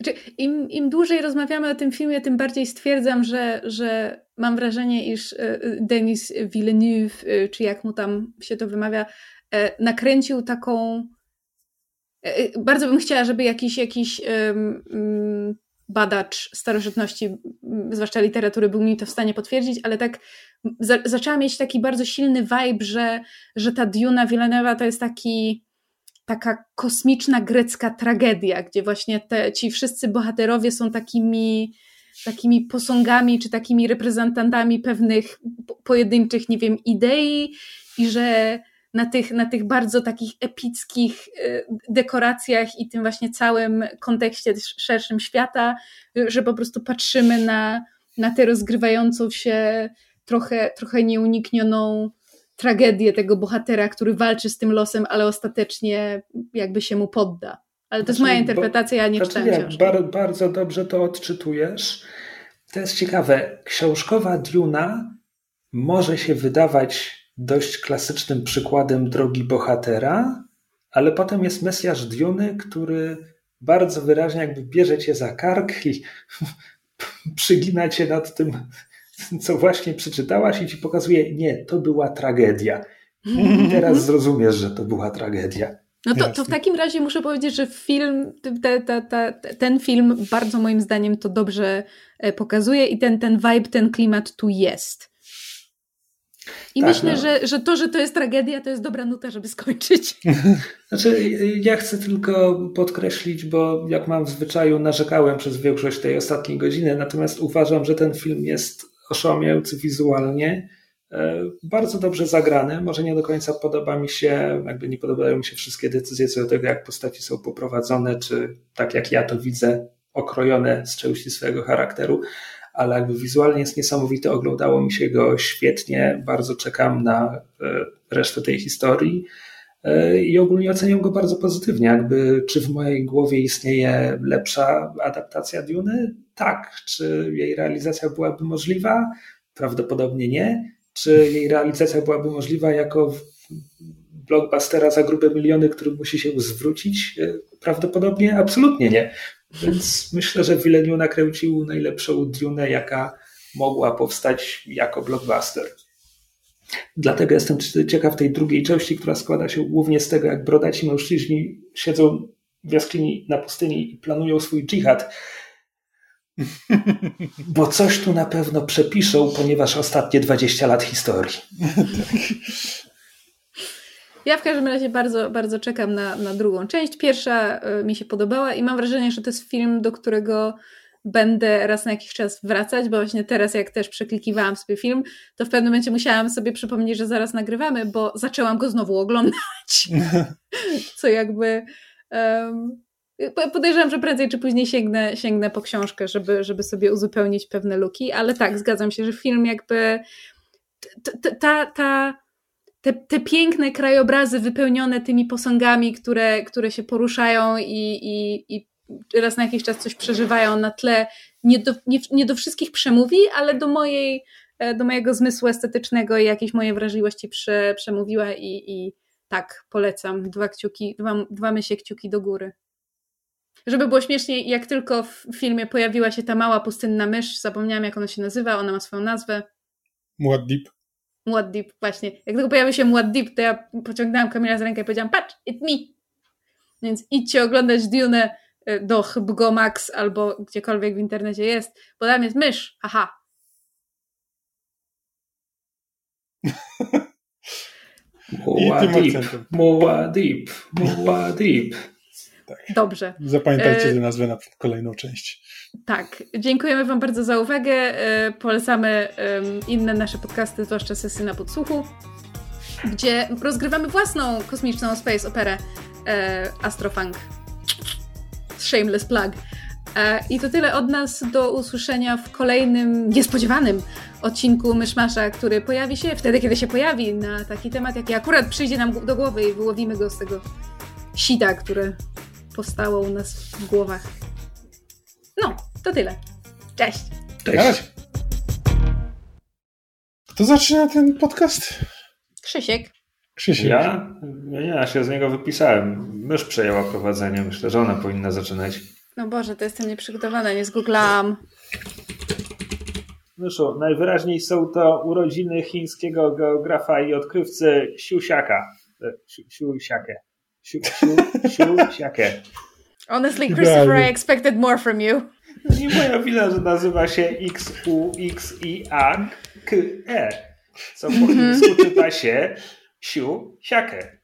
Znaczy, im, Im dłużej rozmawiamy o tym filmie, tym bardziej stwierdzam, że, że mam wrażenie, iż e, e, Denis Villeneuve, e, czy jak mu tam się to wymawia, nakręcił taką. Bardzo bym chciała, żeby jakiś, jakiś um, badacz starożytności, zwłaszcza literatury, był mi to w stanie potwierdzić, ale tak za, zaczęłam mieć taki bardzo silny vibe, że, że ta Duna Villeneuve'a to jest taki taka kosmiczna grecka tragedia, gdzie właśnie te, ci wszyscy bohaterowie są takimi, takimi posągami czy takimi reprezentantami pewnych pojedynczych, nie wiem, idei i że na tych, na tych bardzo takich epickich y, dekoracjach i tym właśnie całym kontekście szerszym świata, że po prostu patrzymy na, na tę rozgrywającą się trochę, trochę nieuniknioną tragedię tego bohatera, który walczy z tym losem, ale ostatecznie jakby się mu podda. Ale to znaczy, jest moja interpretacja, ja nie znaczy, czytałem. Bar bardzo dobrze to odczytujesz. To jest ciekawe. Książkowa Duna może się wydawać dość klasycznym przykładem drogi bohatera, ale potem jest Mesjasz Duny, który bardzo wyraźnie jakby bierze cię za kark i przygina cię nad tym co właśnie przeczytałaś i ci pokazuje, nie, to była tragedia. I teraz zrozumiesz, że to była tragedia. No to, to w takim razie muszę powiedzieć, że film, te, te, te, ten film bardzo moim zdaniem to dobrze e, pokazuje i ten, ten vibe, ten klimat tu jest. I tak, myślę, no. że, że to, że to jest tragedia, to jest dobra nuta, żeby skończyć. Znaczy, ja chcę tylko podkreślić, bo jak mam w zwyczaju, narzekałem przez większość tej ostatniej godziny, natomiast uważam, że ten film jest oszałamiający wizualnie, e, bardzo dobrze zagrany. Może nie do końca podoba mi się, jakby nie podobają mi się wszystkie decyzje co do tego, jak postaci są poprowadzone, czy tak jak ja to widzę, okrojone z części swojego charakteru, ale jakby wizualnie jest niesamowity, oglądało mi się go świetnie, bardzo czekam na e, resztę tej historii i ogólnie oceniam go bardzo pozytywnie. Jakby, czy w mojej głowie istnieje lepsza adaptacja Duny? Tak. Czy jej realizacja byłaby możliwa? Prawdopodobnie nie. Czy jej realizacja byłaby możliwa jako blockbustera za grube miliony, który musi się zwrócić? E, prawdopodobnie absolutnie nie. Więc myślę, że Villeneuve nakręcił najlepszą Dune, jaka mogła powstać jako blockbuster. Dlatego jestem ciekaw tej drugiej części, która składa się głównie z tego, jak brodaci mężczyźni siedzą w jaskini na pustyni i planują swój dżihad Bo coś tu na pewno przepiszą, ponieważ ostatnie 20 lat historii. Ja w każdym razie bardzo, bardzo czekam na, na drugą część. Pierwsza y, mi się podobała i mam wrażenie, że to jest film, do którego będę raz na jakiś czas wracać, bo właśnie teraz jak też przeklikiwałam sobie film, to w pewnym momencie musiałam sobie przypomnieć, że zaraz nagrywamy, bo zaczęłam go znowu oglądać. Co jakby um, podejrzewam, że prędzej czy później sięgnę, sięgnę po książkę, żeby, żeby sobie uzupełnić pewne luki, ale tak, zgadzam się, że film jakby ta, ta, te, te piękne krajobrazy wypełnione tymi posągami, które, które się poruszają i, i, i raz na jakiś czas coś przeżywają na tle, nie do, nie, nie do wszystkich przemówi, ale do mojej, e, do mojego zmysłu estetycznego i jakiejś mojej wrażliwości prze, przemówiła i, i tak, polecam. Dwa kciuki, dwa, dwa mysie kciuki do góry. Żeby było śmieszniej, jak tylko w filmie pojawiła się ta mała pustynna mysz, zapomniałam jak ona się nazywa, ona ma swoją nazwę. Muad'Dib. Muad'Dib, właśnie. Jak tylko pojawił się Muad'Dib, to ja pociągnęłam Kamila z rękę i powiedziałam, patrz, it's me. Więc idźcie oglądać Dune do HBO Max albo gdziekolwiek w internecie jest, bo tam jest mysz, haha. Muad'Dib, Muad'Dib, Muad'Dib. Tak. Dobrze. Zapamiętajcie tę nazwę na kolejną część. Tak. Dziękujemy Wam bardzo za uwagę. E, polecamy inne nasze podcasty, zwłaszcza sesy na podsłuchu, gdzie rozgrywamy własną kosmiczną space operę e, Astrofunk. Shameless plug. E, I to tyle od nas. Do usłyszenia w kolejnym niespodziewanym odcinku Myszmasza, który pojawi się wtedy, kiedy się pojawi na taki temat, jaki akurat przyjdzie nam do głowy i wyłowimy go z tego sita, które powstało u nas w głowach. No, to tyle. Cześć. Cześć. Kto zaczyna ten podcast? Krzysiek. Krzysiek. Ja? Ja się z niego wypisałem. Mysz przejęła prowadzenie. Myślę, że ona powinna zaczynać. No Boże, to jestem nieprzygotowana, nie zgooglałam. Myszu, najwyraźniej są to urodziny chińskiego geografa i odkrywcy Siusiaka. E, Siusiakę. Siusiakę. Honestly, Christopher, I expected more from you. Nie moja wina, że nazywa się X-U-X-I-A-K-E. Co po chińsku czyta się 修下课。